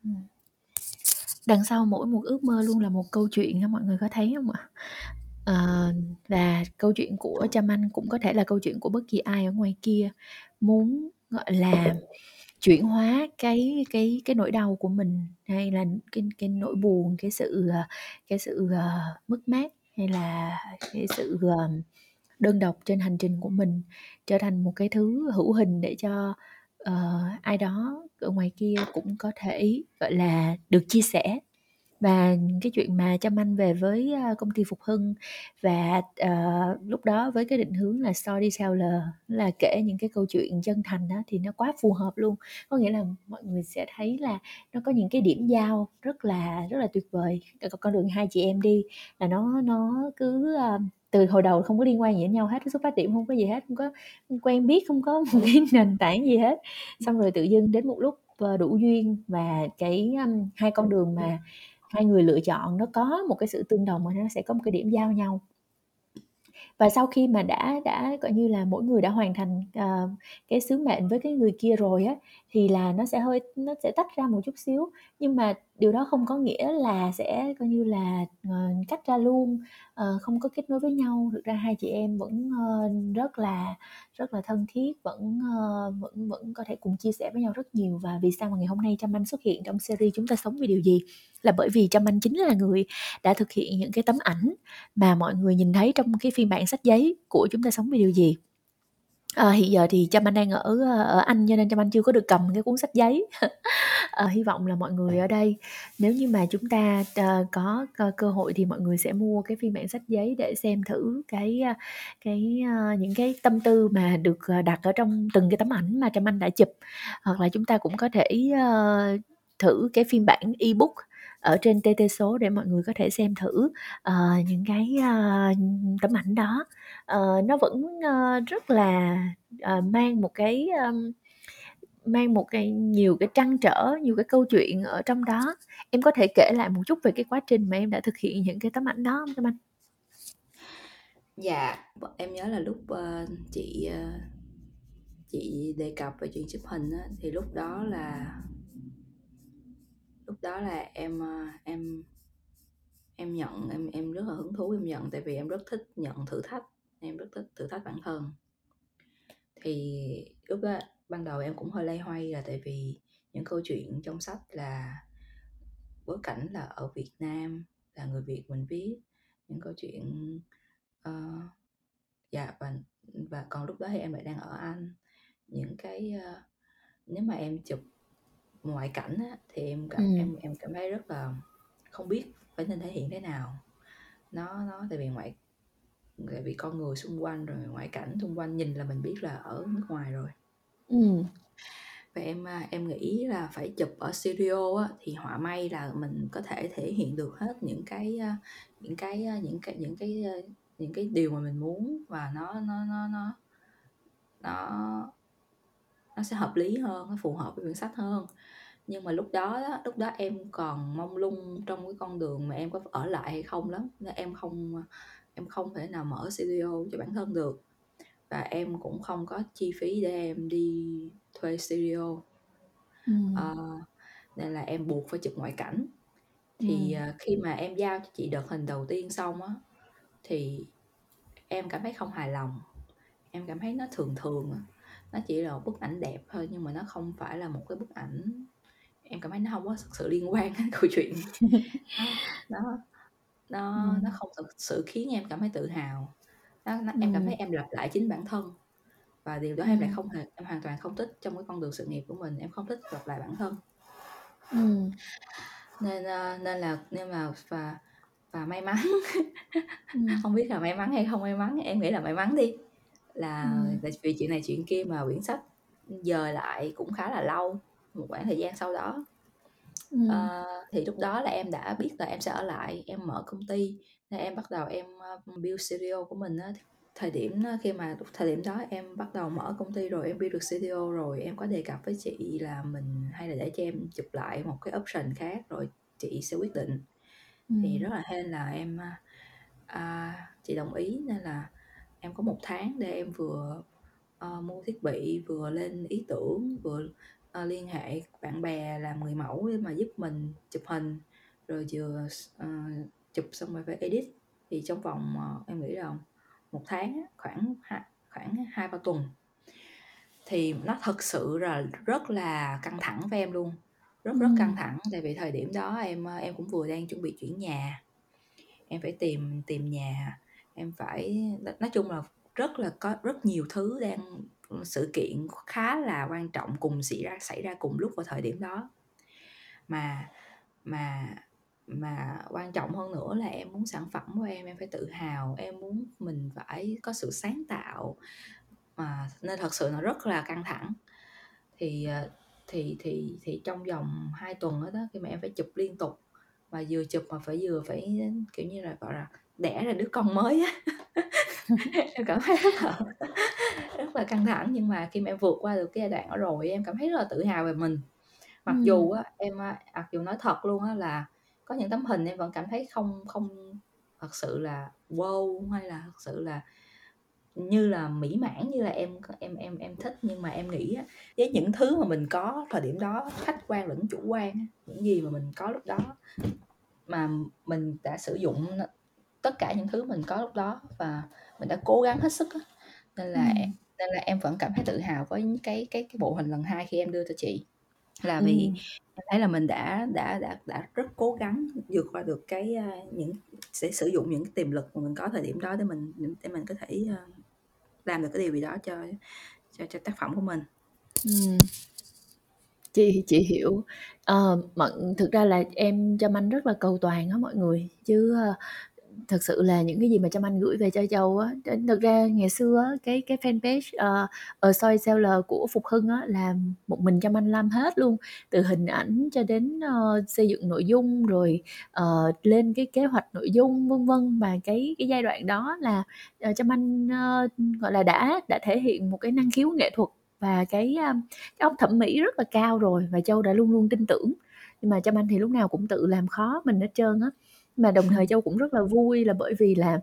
Ừ. Đằng sau mỗi một ước mơ luôn là một câu chuyện á, mọi người có thấy không ạ? à, và câu chuyện của Trâm Anh cũng có thể là câu chuyện của bất kỳ ai ở ngoài kia muốn, gọi là, chuyển hóa cái cái cái nỗi đau của mình, hay là cái cái nỗi buồn, cái sự, ờ, cái sự, uh, mất mát, hay là cái sự, uh, đơn độc trên hành trình của mình trở thành một cái thứ hữu hình để cho, uh, ai đó ở ngoài kia cũng có thể, gọi là, được chia sẻ. Và cái chuyện mà Trâm Anh về với, ờ, công ty Phục Hưng và, uh, lúc đó với cái định hướng là storyteller, là kể những cái câu chuyện chân thành đó thì nó quá phù hợp luôn. Có nghĩa là mọi người sẽ thấy là nó có những cái điểm giao rất là rất là tuyệt vời. Con đường hai chị em đi là nó nó cứ, uh, từ hồi đầu không có liên quan gì đến nhau hết, xuất phát điểm không có gì hết, không có quen biết, không có một cái [laughs] nền tảng gì hết. Xong rồi tự dưng đến một lúc, ờ, đủ duyên và cái, um, hai con đường mà hai người lựa chọn nó có một cái sự tương đồng mà nó sẽ có một cái điểm giao nhau. Và sau khi mà đã đã, gọi như là, mỗi người đã hoàn thành, uh, cái sứ mệnh với cái người kia rồi á, thì là nó sẽ hơi nó sẽ tách ra một chút xíu, nhưng mà điều đó không có nghĩa là sẽ coi như là, uh, cách ra luôn, uh, không có kết nối với nhau. Thực ra hai chị em vẫn, uh, rất là rất là thân thiết, vẫn, uh, vẫn vẫn có thể cùng chia sẻ với nhau rất nhiều. Và vì sao mà ngày hôm nay Trâm Anh xuất hiện trong series "Chúng ta sống vì điều gì?" là bởi vì Trâm Anh chính là người đã thực hiện những cái tấm ảnh mà mọi người nhìn thấy trong cái phiên bản sách giấy của "Chúng ta sống vì điều gì." Ờ, hiện giờ thì Trâm Anh đang ở, ơ, ở Anh cho nên Trâm Anh chưa có được cầm cái cuốn sách giấy. [laughs] Ờ, hy vọng là mọi người ở đây nếu như mà chúng ta, ờ, có cơ cơ hội thì mọi người sẽ mua cái phiên bản sách giấy để xem thử cái, a, cái, a, những cái tâm tư mà được, ờ, đặt ở trong từng cái tấm ảnh mà Trâm Anh đã chụp. Hoặc là chúng ta cũng có thể, ơ, thử cái phiên bản ebook ở trên TT số để mọi người có thể xem thử, uh, những cái, uh, tấm ảnh đó. uh, nó vẫn, uh, rất là, uh, mang một cái, um, mang một cái nhiều cái trăn trở, nhiều cái câu chuyện ở trong đó. Em có thể kể lại một chút về cái quá trình mà em đã thực hiện những cái tấm ảnh đó không Trâm Anh? Dạ, em nhớ là lúc, uh, chị, uh, chị đề cập về chuyện chụp hình á, thì lúc đó là đó là em, ờ, em em nhận, em em rất là hứng thú em nhận, tại vì em rất thích nhận thử thách, em rất thích thử thách bản thân. Thì lúc đó ban đầu em cũng hơi lay hoay là tại vì những câu chuyện trong sách là bối cảnh là ở Việt Nam, là người Việt mình viết, những câu chuyện, uh, dạ, và và còn lúc đó thì em lại đang ở Anh. Những cái, uh, nếu mà em chụp ngoại cảnh á, thì em cảm Ừm. em em cảm thấy rất là không biết phải nên thể hiện thế nào. Nó nó tại vì ngoại tại vì con người xung quanh, rồi ngoại cảnh xung quanh nhìn là mình biết là ở nước ngoài rồi. Ừm. Và em, a, em nghĩ là phải chụp ở studio á, thì họa may là mình có thể thể hiện được hết những cái, a, những cái, a, những cái những cái, những cái điều mà mình muốn và nó nó nó nó nó nó sẽ hợp lý hơn, nó phù hợp với quyển sách hơn. Nhưng mà lúc đó đó, lúc đó em còn mông lung trong cái con đường mà em có ở lại hay không lắm, nên em không, em không thể nào mở studio cho bản thân được. Và em cũng không có chi phí để em đi thuê studio. Ừm. Ờ, nên là em buộc phải chụp ngoại cảnh. Thì, ờ, khi mà em giao cho chị đợt hình đầu tiên xong á, thì em cảm thấy không hài lòng em cảm thấy nó thường thường nó chỉ là một bức ảnh đẹp thôi nhưng mà nó không phải là một cái bức ảnh em cảm thấy nó không có thực sự liên quan đến [laughs] câu chuyện nó nó nó, Ừm. nó không thực sự khiến em cảm thấy tự hào nó, nó em cảm Ừm. thấy em lặp lại chính bản thân và điều đó em lại Ừm. không hề em hoàn toàn không thích trong cái con đường sự nghiệp của mình em không thích lặp lại bản thân Ừm. nên uh, nên là nhưng mà và và may mắn Ừm. [laughs] không biết là may mắn hay không may mắn em nghĩ là may mắn đi là Ừm. là vì chuyện này chuyện kia mà quyển sách dời lại cũng khá là lâu một khoảng thời gian sau đó Ừm. Ờ, thì lúc đó là em đã biết là em sẽ ở lại em mở công ty nên em bắt đầu em uh, build studio của mình á thời điểm đó, khi mà thời điểm đó em bắt đầu mở công ty rồi em build được studio rồi em có đề cập với chị là mình hay là để cho em chụp lại một cái option khác rồi chị sẽ quyết định thì Ừm. rất là hên là em à, chị đồng ý nên là em có một tháng để em vừa uh, mua thiết bị vừa lên ý tưởng vừa uh, liên hệ bạn bè làm người mẫu để mà giúp mình chụp hình rồi vừa uh, chụp xong rồi phải edit. Thì trong vòng uh, em nghĩ là một tháng khoảng khoảng hai ba tuần. Thì nó thật sự là rất là căng thẳng với em luôn rất rất căng thẳng. Tại vì thời điểm đó em em cũng vừa đang chuẩn bị chuyển nhà. Em phải tìm tìm nhà em phải nói chung là rất là có rất nhiều thứ đang sự kiện khá là quan trọng cùng xảy ra xảy ra cùng lúc vào thời điểm đó. Mà mà mà quan trọng hơn nữa là em muốn sản phẩm của em em phải tự hào em muốn mình phải có sự sáng tạo. Mà nên thật sự nó rất là căng thẳng. Thì ờ, thì thì thì trong vòng 2 tuần đó, đó khi mà em phải chụp liên tục và vừa chụp mà phải vừa phải kiểu như là gọi là đẻ ra đứa con mới á. [laughs] Em cảm thấy rất là rất là căng thẳng nhưng mà khi mà em vượt qua được cái giai đoạn đó rồi em cảm thấy rất là tự hào về mình. Mặc Ừm. dù á em mặc dù nói thật luôn á là có những tấm hình em vẫn cảm thấy không không thật sự là wow hay là thật sự là như là mỹ mãn như là em em em em thích. Nhưng mà em nghĩ á, với những thứ mà mình có thời điểm đó khách quan lẫn chủ quan những gì mà mình có lúc đó mà mình đã sử dụng tất cả những thứ mình có lúc đó và mình đã cố gắng hết sức á. nên là Ừm. nên là em vẫn cảm thấy tự hào với cái cái cái bộ hình lần hai khi em đưa cho chị là vì Ừm. em thấy là mình đã đã đã đã rất cố gắng vượt qua được cái những sẽ sử dụng những tiềm lực mà mình có thời điểm đó để mình để mình có thể làm được cái điều gì đó cho cho cho tác phẩm của mình Ừm. Chị chị hiểu. Ờ, mọi thực ra là em Trâm Anh rất là cầu toàn á mọi người, chứ, ơ, thực sự là những cái gì mà Trâm Anh gửi về cho Châu á, t thực ra ngày xưa á, cái cái fanpage, ở A Soi Seller của Phục Hưng á là một mình Trâm Anh làm hết luôn, từ hình ảnh cho đến, uh, xây dựng nội dung rồi, uh, lên cái kế hoạch nội dung, vân vân. Và cái cái giai đoạn đó là, ờ, Trâm Anh, uh, gọi là, đã đã thể hiện một cái năng khiếu nghệ thuật và cái, uh, cái óc thẩm mỹ rất là cao rồi và Châu đã luôn luôn tin tưởng. Nhưng mà Trâm Anh thì lúc nào cũng tự làm khó mình hết trơn á. Mà đồng thời Châu cũng rất là vui là bởi vì là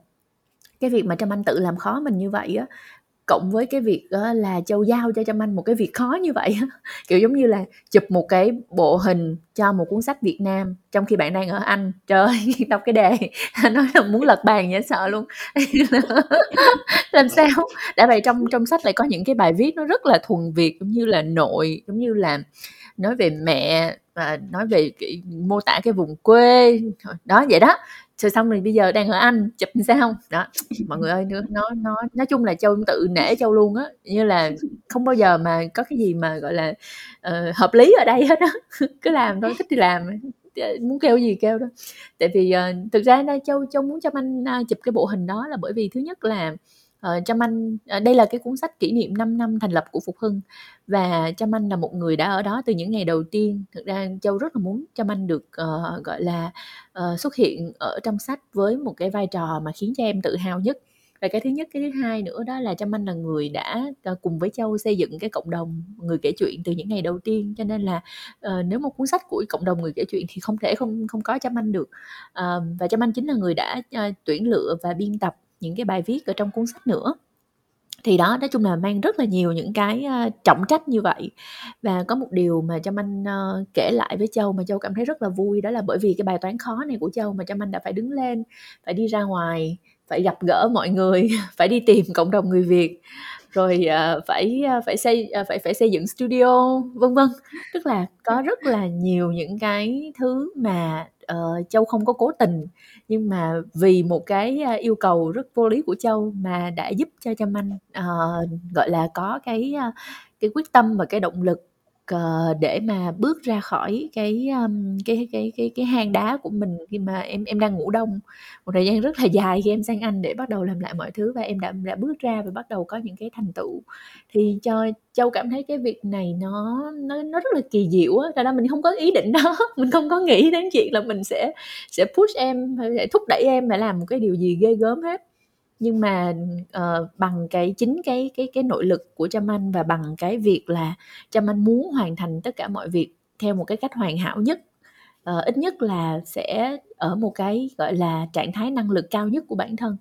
cái việc mà Trâm Anh tự làm khó mình như vậy á, cộng với cái việc là Châu giao cho Trâm Anh một cái việc khó như vậy [laughs] kiểu, giống như là chụp một cái bộ hình cho một cuốn sách Việt Nam trong khi bạn đang ở Anh. Trời ơi, [laughs] đọc cái đề [laughs] nói là muốn lật bàn dễ sợ luôn. Làm sao đã vậy trong trong sách lại có những cái bài viết nó rất là thuần Việt, giống như là nội, giống như là nói về mẹ và nói về cái mô tả cái vùng quê, đó, vậy đó. Rồi xong rồi bây giờ đang ở Anh, chụp sao? Đó, mọi người ơi, nó nó nó nói chung là Châu tự nể Châu luôn á, như là không bao giờ mà có cái gì mà, gọi là, uh, hợp lý ở đây hết á, [laughs] cứ làm thôi, thích thì làm, ờ, muốn kêu gì kêu đó. Tại vì, uh, thực ra đây Châu Châu muốn cho Anh, uh, à, chụp cái bộ hình đó là bởi vì thứ nhất là, ờ, Trâm Anh ờ, đây là cái cuốn sách kỷ niệm 5 năm thành lập của Phục Hưng và Trâm Anh là một người đã ở đó từ những ngày đầu tiên. Thực ra Châu rất là muốn Trâm Anh được, uh, gọi là, uh, xuất hiện ở trong sách với một cái vai trò mà khiến cho em tự hào nhất. Và cái thứ nhất, cái thứ hai nữa đó là Trâm Anh là người đã, cùng với Châu xây dựng cái cộng đồng người kể chuyện từ những ngày đầu tiên, cho nên là, uh, nếu một cuốn sách của cộng đồng người kể chuyện thì không thể không không có Trâm Anh được. uh, và Trâm Anh chính là người đã, uh, tuyển lựa và biên tập những cái bài viết ở trong cuốn sách nữa. Thì đó, nói chung là mang rất là nhiều những cái, trọng trách như vậy. Và có một điều mà Trâm Anh, ờ, kể lại với Châu mà Châu cảm thấy rất là vui, đó là bởi vì cái bài toán khó này của Châu mà Trâm Anh đã phải đứng lên, phải đi ra ngoài, phải gặp gỡ mọi người, [laughs] phải đi tìm cộng đồng người Việt, rồi, ờ, phải, a, phải xây ờ, phải phải xây dựng studio, vân vân. Tức là có rất là nhiều những cái thứ mà, ờ, Châu không có cố tình, nhưng mà vì một cái, yêu cầu rất vô lý của Châu mà đã giúp cho Trâm Anh, ờ, gọi là, có cái, a, cái quyết tâm và cái động lực, Ờ, để mà bước ra khỏi cái, cái cái cái cái hang đá của mình khi mà em em đang ngủ đông một thời gian rất là dài khi em sang Anh để bắt đầu làm lại mọi thứ và em đã đã bước ra và bắt đầu có những cái thành tựu. Thì cho Châu cảm thấy cái việc này nó nó nó rất là kỳ diệu á, tại đó mình không có ý định đó, [laughs] mình không có nghĩ đến chuyện là mình sẽ sẽ push em hay sẽ thúc đẩy em phải làm một cái điều gì ghê gớm hết. Nhưng mà, uh, bằng cái chính cái cái cái nội lực của Trâm Anh và bằng cái việc là Trâm Anh muốn hoàn thành tất cả mọi việc theo một cái cách hoàn hảo nhất, uh, ít nhất là sẽ ở một cái, gọi là, trạng thái năng lực cao nhất của bản thân,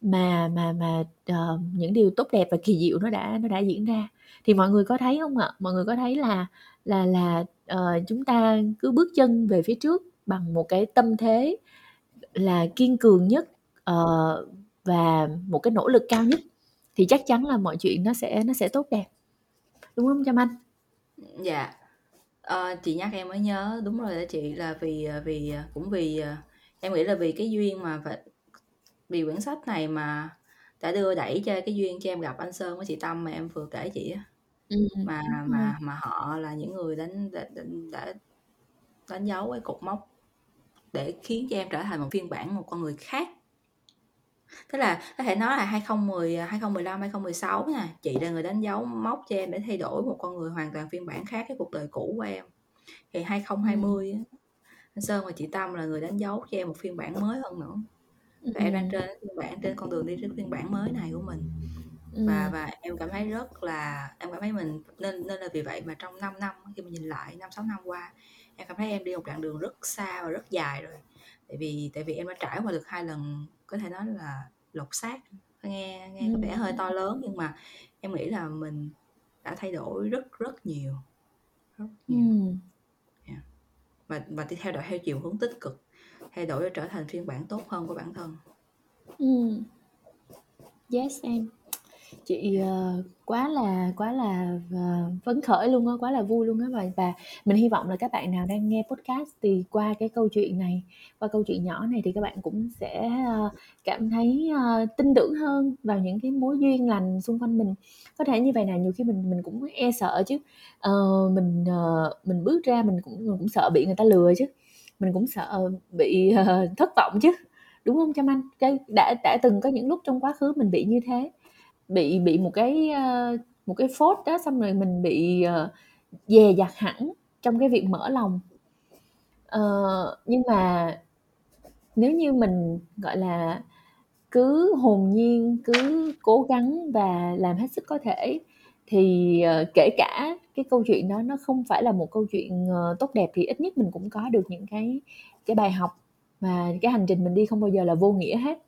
mà mà mà, uh, những điều tốt đẹp và kỳ diệu nó đã nó đã diễn ra. Thì mọi người có thấy không ạ? Mọi người có thấy là là là, uh, chúng ta cứ bước chân về phía trước bằng một cái tâm thế là kiên cường nhất, uh, và một cái nỗ lực cao nhất thì chắc chắn là mọi chuyện nó sẽ nó sẽ tốt đẹp. Đúng hông Trâm Anh? Dạ. Ờ, chị nhắc em mới nhớ, đúng rồi đó chị, là vì, ờ, vì, ờ, cũng vì, ờ em nghĩ là vì cái duyên mà v vì quyển sách này mà đã đưa đẩy cho cái duyên cho em gặp anh Sơn với chị Tâm mà em vừa kể chị á. Ừm, Mà mà mà họ là những người đánh đã đã đã đánh dấu cái cột mốc để khiến cho em trở thành một phiên bản một con người khác. Tức là có thể nói là 2010, à, 2015, 2016 nha, chị là người đánh dấu mốc cho em để thay đổi một con người hoàn toàn phiên bản khác cái cuộc đời cũ của em. Thì Ừm. 2020 á, anh Sơn và chị Tâm là người đánh dấu cho em một phiên bản mới hơn nữa. Và em đang Ừm. trên phiên bản trên con đường đi đến phiên bản mới này của mình. Và Ừm. và em cảm thấy rất là em cảm thấy mình nên nên là vì vậy mà trong 5 năm khi mà nhìn lại 5-6 năm qua, em cảm thấy em đi một đoạn đường rất xa và rất dài rồi. Tại vì tại vì em đã trải qua được 2 lần có thể nói là lột xác, nghe nghe có vẻ hơi to lớn nhưng mà em nghĩ là mình đã thay đổi rất rất nhiều, rất nhiều. Yeah. Và và theo đuổi theo chiều hướng tích cực, thay đổi để trở thành phiên bản tốt hơn của bản thân. Yes em. Chị, ờ, quá là quá là, ờ, phấn khởi luôn á, quá là vui luôn á. Và và mình hy vọng là các bạn nào đang nghe podcast thì qua cái câu chuyện này, qua câu chuyện nhỏ này thì các bạn cũng sẽ, ờ, cảm thấy, tin tưởng hơn vào những cái mối duyên lành xung quanh mình. Có thể như vậy nè, nhiều khi mình mình cũng e sợ chứ, ờ, mình, mình bước ra mình cũng mình cũng sợ bị người ta lừa chứ, mình cũng sợ bị, thất vọng chứ, đúng không Trâm Anh? Đã đã từng có những lúc trong quá khứ mình bị như thế, bị bị một cái, ờ, một cái phốt đó xong rồi mình bị, ờ, dè dặt hẳn trong cái việc mở lòng. uh, nhưng mà nếu như mình, gọi là, cứ hồn nhiên, cứ cố gắng và làm hết sức có thể thì, uh, kể cả cái câu chuyện đó nó không phải là một câu chuyện, uh, tốt đẹp thì ít nhất mình cũng có được những cái cái bài học mà cái hành trình mình đi không bao giờ là vô nghĩa hết.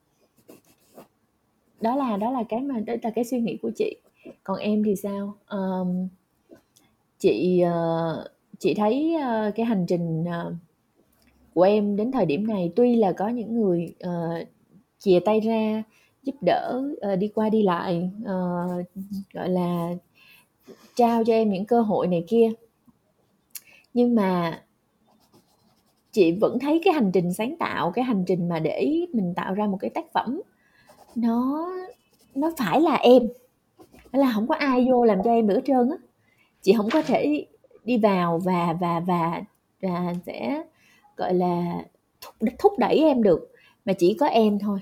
Đó là đó là cái mà đó là cái suy nghĩ của chị. Còn em thì sao? Ờm, chị, ờ, chị thấy, ơ, cái hành trình, ờ, của em đến thời điểm này tuy là có những người, ờ, chìa tay ra giúp đỡ, ờ, đi qua đi lại, ờ, gọi là, trao cho em những cơ hội này kia. Nhưng mà chị vẫn thấy cái hành trình sáng tạo, cái hành trình mà để mình tạo ra một cái tác phẩm nó nó phải là em, là hổng có ai vô làm cho em được hết trơn á. Chị hổng có thể đi vào và và và và sẽ, gọi là, thúc đ thúc đẩy em được, mà chỉ có em thôi.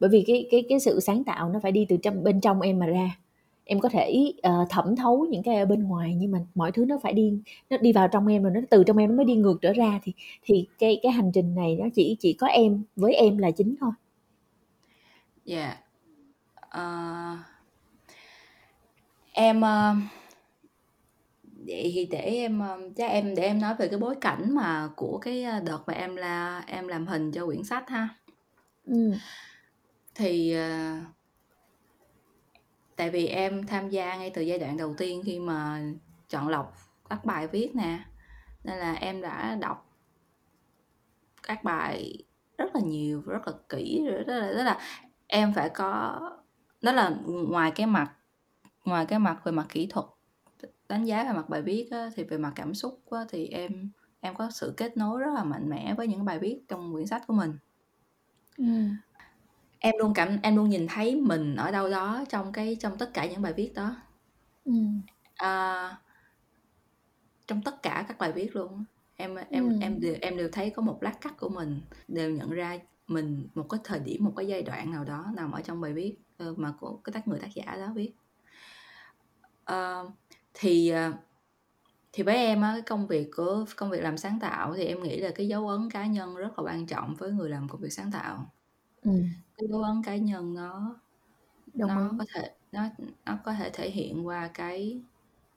Bởi vì cái cái cái sự sáng tạo nó phải đi từ trong bên trong em mà ra. Em có thể, ờ, thẩm thấu những cái ở bên ngoài nhưng mà mọi thứ nó phải đi nó đi vào trong em rồi nó từ trong em nó mới đi ngược trở ra thì thì cái cái hành trình này nó chỉ chỉ có em, với em là chính thôi. Yeah. Ờ. Em, ơ vậy thì để em, ơ, chắc em để em nói về cái bối cảnh mà của cái, a, đợt mà em la em làm hình cho quyển sách ha. Ừm. Thì, ờ tại vì em tham gia ngay từ giai đoạn đầu tiên khi mà chọn lọc các bài viết nè, nên là em đã đọc các bài rất là nhiều và rất là kỹ, rất là rất là em phải có đó là ngoài cái mặt ngoài cái mặt về mặt kỹ thuật đánh giá về mặt bài viết á, thì về mặt cảm xúc á, thì em em có sự kết nối rất là mạnh mẽ với những bài viết trong quyển sách của mình Ừm. em luôn cảm em luôn nhìn thấy mình ở đâu đó trong cái trong tất cả những bài viết đó Ừm. à, trong tất cả các bài viết luôn em em Ừm. em đều em đều thấy có một lát cắt của mình đều nhận ra mình một cái thời điểm một cái giai đoạn nào đó nằm ở trong bài viết ờ, mà của cái tác người tác giả đó viết Ờ, thì ờ, thì với em á cái công việc của công việc làm sáng tạo thì em nghĩ là cái dấu ấn cá nhân rất là quan trọng với người làm công việc sáng tạo Ừm. cái dấu ấn cá nhân nó Đồng nó ý. có thể nó nó có thể thể hiện qua cái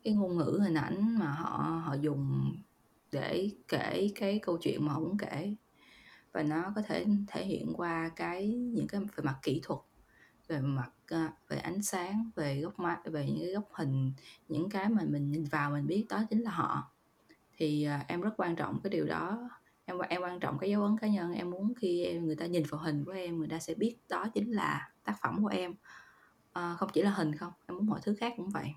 cái ngôn ngữ hình ảnh mà họ họ dùng để kể cái câu chuyện mà họ muốn kể và nó có thể thể hiện qua cái những cái về mặt kỹ thuật về mặt ờ, về ánh sáng về góc mắt về những cái góc hình những cái mà mình nhìn vào mình biết đó chính là họ. Thì à, em rất quan trọng cái điều đó. Em em quan trọng cái dấu ấn cá nhân em muốn khi em, người ta nhìn vào hình của em người ta sẽ biết đó chính là tác phẩm của em. Ờ, không chỉ là hình không em muốn mọi thứ khác cũng vậy.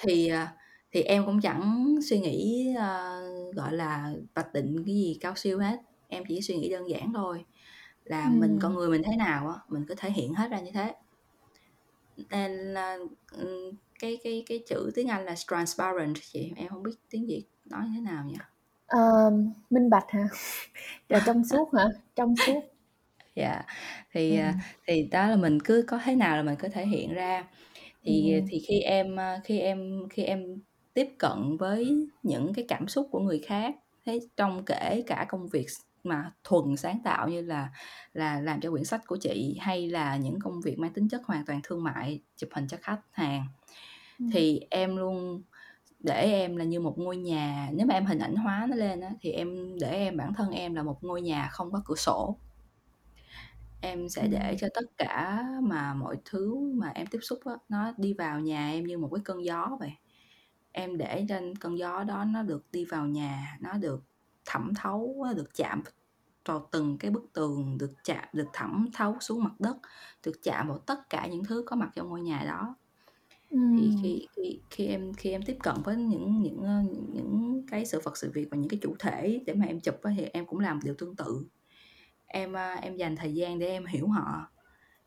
Thì à, thì em cũng chẳng suy nghĩ à, gọi là vạch định cái gì cao siêu hết em chỉ suy nghĩ đơn giản thôi là mình con Ừm. người mình thế nào á mình cứ thể hiện hết ra như thế nên là ừm, cái cái cái chữ tiếng Anh là transparent chị em không biết tiếng Việt nói thế nào nhỉ Ờm, minh bạch hả? Là [laughs] trong suốt hả? Trong suốt. dạ thì à, Ừm. thì đó là mình cứ có thế nào là mình cứ thể hiện ra thì Ừm. thì khi em à, khi em khi em tiếp cận với những cái cảm xúc của người khác thế trong kể cả công việc mà thuần sáng tạo như là là làm cho quyển sách của chị hay là những công việc mang tính chất hoàn toàn thương mại chụp hình cho khách hàng. Thì em luôn để em là như một ngôi nhà nếu mà em hình ảnh hóa nó lên á, thì em để em bản thân em là một ngôi nhà không có cửa sổ. Em sẽ để cho tất cả mà mọi thứ mà em tiếp xúc á, nó đi vào nhà em như một cái cơn gió vậy. Em để trên cơn gió đó nó được đi vào nhà nó được thẩm thấu nó được chạm vào từng cái bức tường được chạm được thẩm thấu xuống mặt đất được chạm vào tất cả những thứ có mặt trong ngôi nhà đó thì Ừm. khi khi khi em khi em tiếp cận với những những ờ, những cái sự vật sự việc và những cái chủ thể để mà em chụp á, thì em cũng làm điều tương tự em à, em dành thời gian để em hiểu họ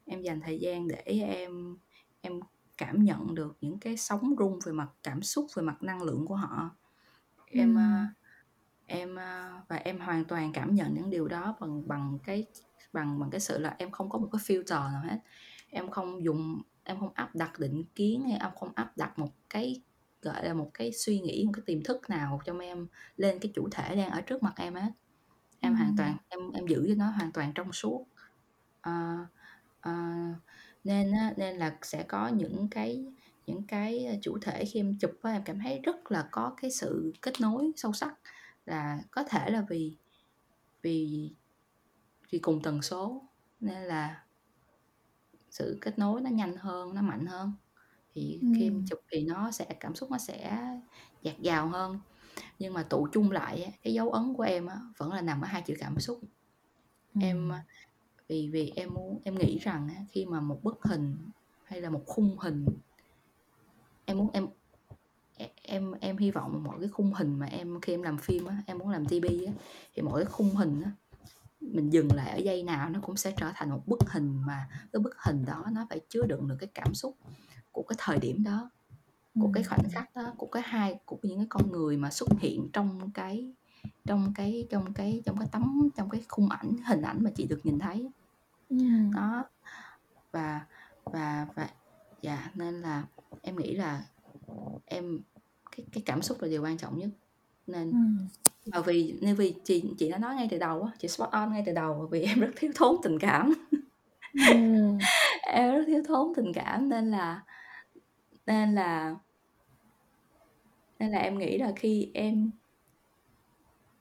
em dành thời gian để em em cảm nhận được những cái sóng rung về mặt cảm xúc về mặt năng lượng của họ em Ừm. Em à, và em hoàn toàn cảm nhận những điều đó bằng bằng cái bằng bằng cái sự là em không có một cái filter nào hết. Em không dùng em không áp đặt định kiến hay em không áp đặt một cái gọi là một cái suy nghĩ một cái tiềm thức nào trong em lên cái chủ thể đang ở trước mặt em hết. Em hoàn toàn em em giữ cho nó hoàn toàn trong suốt. Ờ, ờ, nên á, nên là sẽ có những cái những cái chủ thể khi em chụp á, em cảm thấy rất là có cái sự kết nối sâu sắc là có thể là vì vì vì cùng tần số nên là sự kết nối nó nhanh hơn nó mạnh hơn thì khi Ừm. chụp thì nó sẽ cảm xúc nó sẽ dạt dào hơn nhưng mà tụ chung lại á, cái dấu ấn của em á, vẫn là nằm ở hai chữ cảm xúc em Ừm. vì vì em muốn em nghĩ rằng á, khi mà một bức hình hay là một khung hình em muốn em em em hy vọng mọi cái khung hình mà em khi em làm phim á, em muốn làm TV á, thì mỗi cái khung hình á, mình dừng lại ở giây nào nó cũng sẽ trở thành một bức hình mà cái bức hình đó nó phải chứa đựng được cái cảm xúc của cái thời điểm đó, của cái Ừm. khoảnh khắc đó, của cái hai của những cái con người mà xuất hiện trong cái trong cái trong cái trong cái tấm trong cái khung ảnh, hình ảnh mà chị được nhìn thấy. Ừm. Đó, và và và dạ, nên là em nghĩ là em cái cái cảm xúc là điều quan trọng nhất. Nên mà vì nên vì chị chị đã nói ngay từ đầu á, chị spot on ngay từ đầu vì em rất thiếu thốn tình cảm. Ừm. [laughs] Em rất thiếu thốn tình cảm nên là nên là nên là em nghĩ là khi em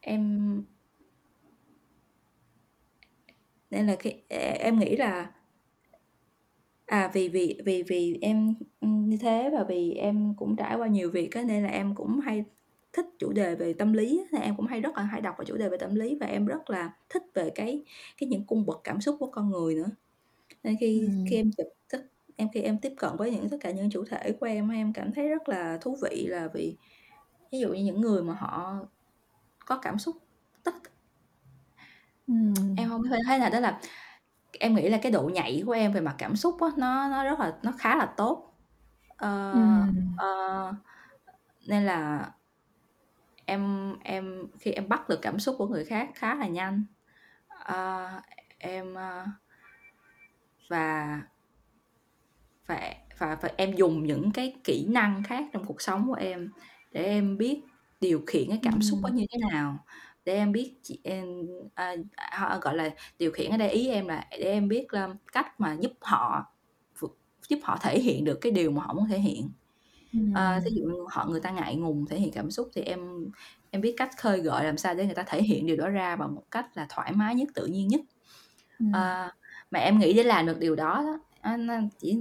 em nên là khi em nghĩ là à, vì vì vì vì em, như thế và vì em cũng trải qua nhiều việc á, nên là em cũng hay thích chủ đề về tâm lý á, nên em cũng hay rất là hay đọc về chủ đề về tâm lý và em rất là thích về cái cái những cung bậc cảm xúc của con người nữa. Nên khi khi Ừm. em chụp tất em khi em tiếp cận với những tất cả những chủ thể của em á, em cảm thấy rất là thú vị là vì ví dụ như những người mà họ có cảm xúc tất Ừm. Em hông thấy thế nào, tức là em nghĩ là cái độ nhạy của em về mặt cảm xúc á, nó nó rất là nó khá là tốt. Ờ, Ừm. ờ, nên là em em khi em bắt được cảm xúc của người khác khá là nhanh. Ờ, em, ơ và và và và em dùng những cái kỹ năng khác trong cuộc sống của em để em biết điều khiển cái cảm xúc đó như thế nào, để em biết chị em, a, h gọi là, điều khiển ở đây ý em là để em biết, ơ, cách mà giúp họ giúp họ thể hiện được cái điều mà họ muốn thể hiện. Ờ, thí Ừm. dụ họ người ta ngại ngùng thể hiện cảm xúc thì em em biết cách khơi gợi làm sao để người ta thể hiện điều đó ra bằng một cách là thoải mái nhất, tự nhiên nhất. Ừm. Ờ, mà em nghĩ để làm được điều đó đó, á, nó chỉ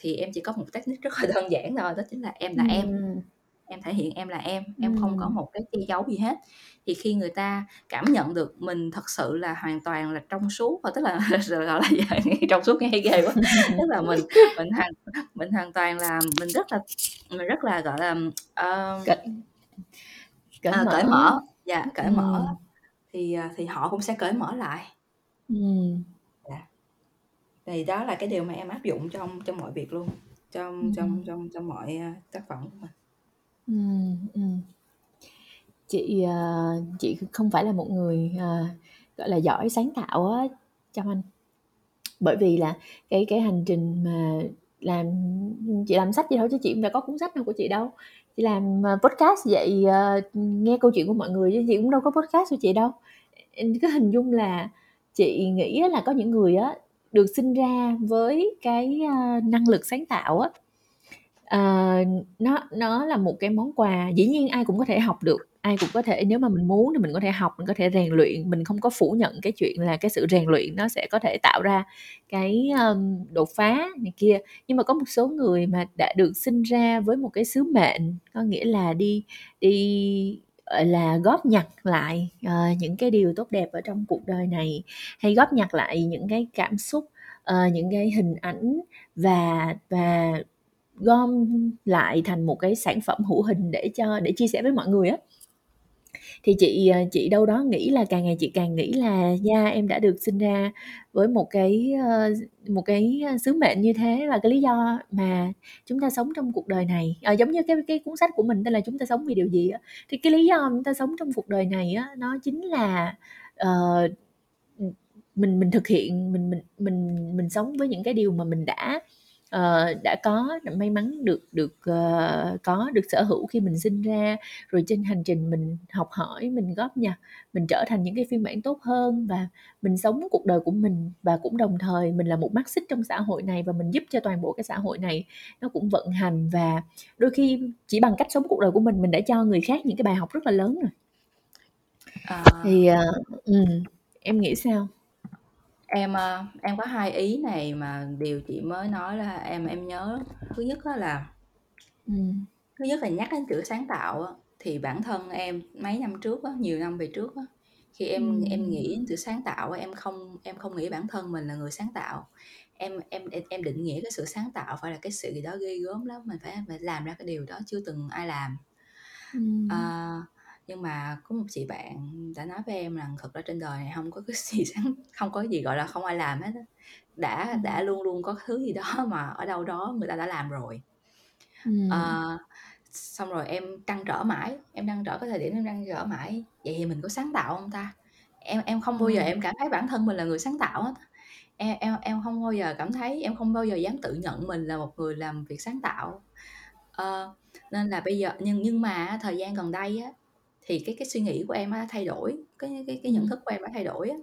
thì em chỉ có một technique rất là [laughs] đơn giản thôi, đó chính là em là em, Ừm. Em thể hiện em là em, em không có một cái che giấu gì hết. Thì khi người ta cảm nhận được mình thật sự là hoàn toàn là trong suốt, ờ, tức là [laughs] gọi là [laughs] trong suốt nghe ghê quá, tức là mình mình hoàn mình hoàn toàn là mình rất là mình rất là, gọi là, ờ Cởi cởi À, cởi mở. mở, yeah, cởi mở Ừm. thì, à, thì họ cũng sẽ cởi mở lại. Ừm. Dạ. Thì đó là cái điều mà em áp dụng trong trong mọi việc luôn, trong trong Ừm. trong trong mọi, a, tác phẩm của mình. Ừm, ừm. Chị, ờ, chị không phải là một người, ờ, gọi là, giỏi sáng tạo á, Trâm Anh. Bởi vì là cái cái hành trình mà làm chị làm sách vậy thôi chứ chị cũng đã có cuốn sách nào của chị đâu. Chị làm, ờ, podcast vậy, ờ, nghe câu chuyện của mọi người chứ chị cũng đâu có podcast của chị đâu. Em cứ hình dung là chị nghĩ á là có những người á, được sinh ra với cái, a, năng lực sáng tạo á, ờ, nó nó là một cái món quà, dĩ nhiên ai cũng có thể học được, ai cũng có thể nếu mà mình muốn thì mình có thể học, mình có thể rèn luyện, mình không có phủ nhận cái chuyện là cái sự rèn luyện nó sẽ có thể tạo ra cái, ờm, đột phá này kia. Nhưng mà có một số người mà đã được sinh ra với một cái sứ mệnh, có nghĩa là đi đi, gọi là, góp nhặt lại, ờ, những cái điều tốt đẹp ở trong cuộc đời này, hay góp nhặt lại những cái cảm xúc, ờ, những cái hình ảnh và và gom lại thành một cái sản phẩm hữu hình để cho để chia sẻ với mọi người á. Thì chị, à, chị đâu đó nghĩ là càng ngày chị càng nghĩ là yeah, em đã được sinh ra với một cái, ờ, một cái sứ mệnh như thế và cái lý do mà chúng ta sống trong cuộc đời này, à, giống như cái cái cuốn sách của mình tên là "Chúng ta sống vì điều gì" á, thì cái lý do chúng ta sống trong cuộc đời này á, nó chính là, uh, mình mình thực hiện mình mình mình mình sống với những cái điều mà mình đã, ờ, đã có, may mắn được được, ờ, có, được sở hữu khi mình sinh ra, rồi trên hành trình mình học hỏi, mình góp nhặt, mình trở thành những cái phiên bản tốt hơn và mình sống cuộc đời của mình. Và cũng đồng thời mình là một mắt xích trong xã hội này và mình giúp cho toàn bộ cái xã hội này nó cũng vận hành và đôi khi chỉ bằng cách sống cuộc đời của mình, mình đã cho người khác những cái bài học rất là lớn rồi. Ờ. Thì, ờ, ừm, em nghĩ sao? Em, ơ, em có hai ý này mà điều chị mới nói là em em nhớ. Thứ nhất á là Ừm. thứ nhất là nhắc đến chữ sáng tạo á, thì bản thân em mấy năm trước á, nhiều năm về trước á, khi em em Ừm. nghĩ đến chữ sáng tạo á, em không em không nghĩ bản thân mình là người sáng tạo. Em em em em định nghĩa cái sự sáng tạo phải là cái sự gì đó ghê gớm lắm, mình phải phải làm ra cái điều đó chưa từng ai làm. Ừm. Ờ, nhưng mà có một chị bạn đã nói với em rằng thực ra trên đời này hông có cái gì [laughs] sáng không có gì, gọi là, không ai làm hết á, đã đã Ừm. luôn luôn có thứ gì đó [laughs] mà ở đâu đó người ta đã làm rồi. Ừm. Ờ, xong rồi em trăn trở mãi, em trăn trở cái thời điểm em trăn trở mãi, vậy thì mình có sáng tạo hông ta? Em em không bao giờ Ờ. em cảm thấy bản thân mình là người sáng tạo hết á. Em em em hông bao giờ cảm thấy em không bao giờ dám tự nhận mình là một người làm việc sáng tạo. Ờ, nên là bây giờ nhưng nhưng mà á, thời gian gần đây á, thì cái cái suy nghĩ của em á thay đổi, cái cái cái nhận Ừm. thức của em đã thay đổi á.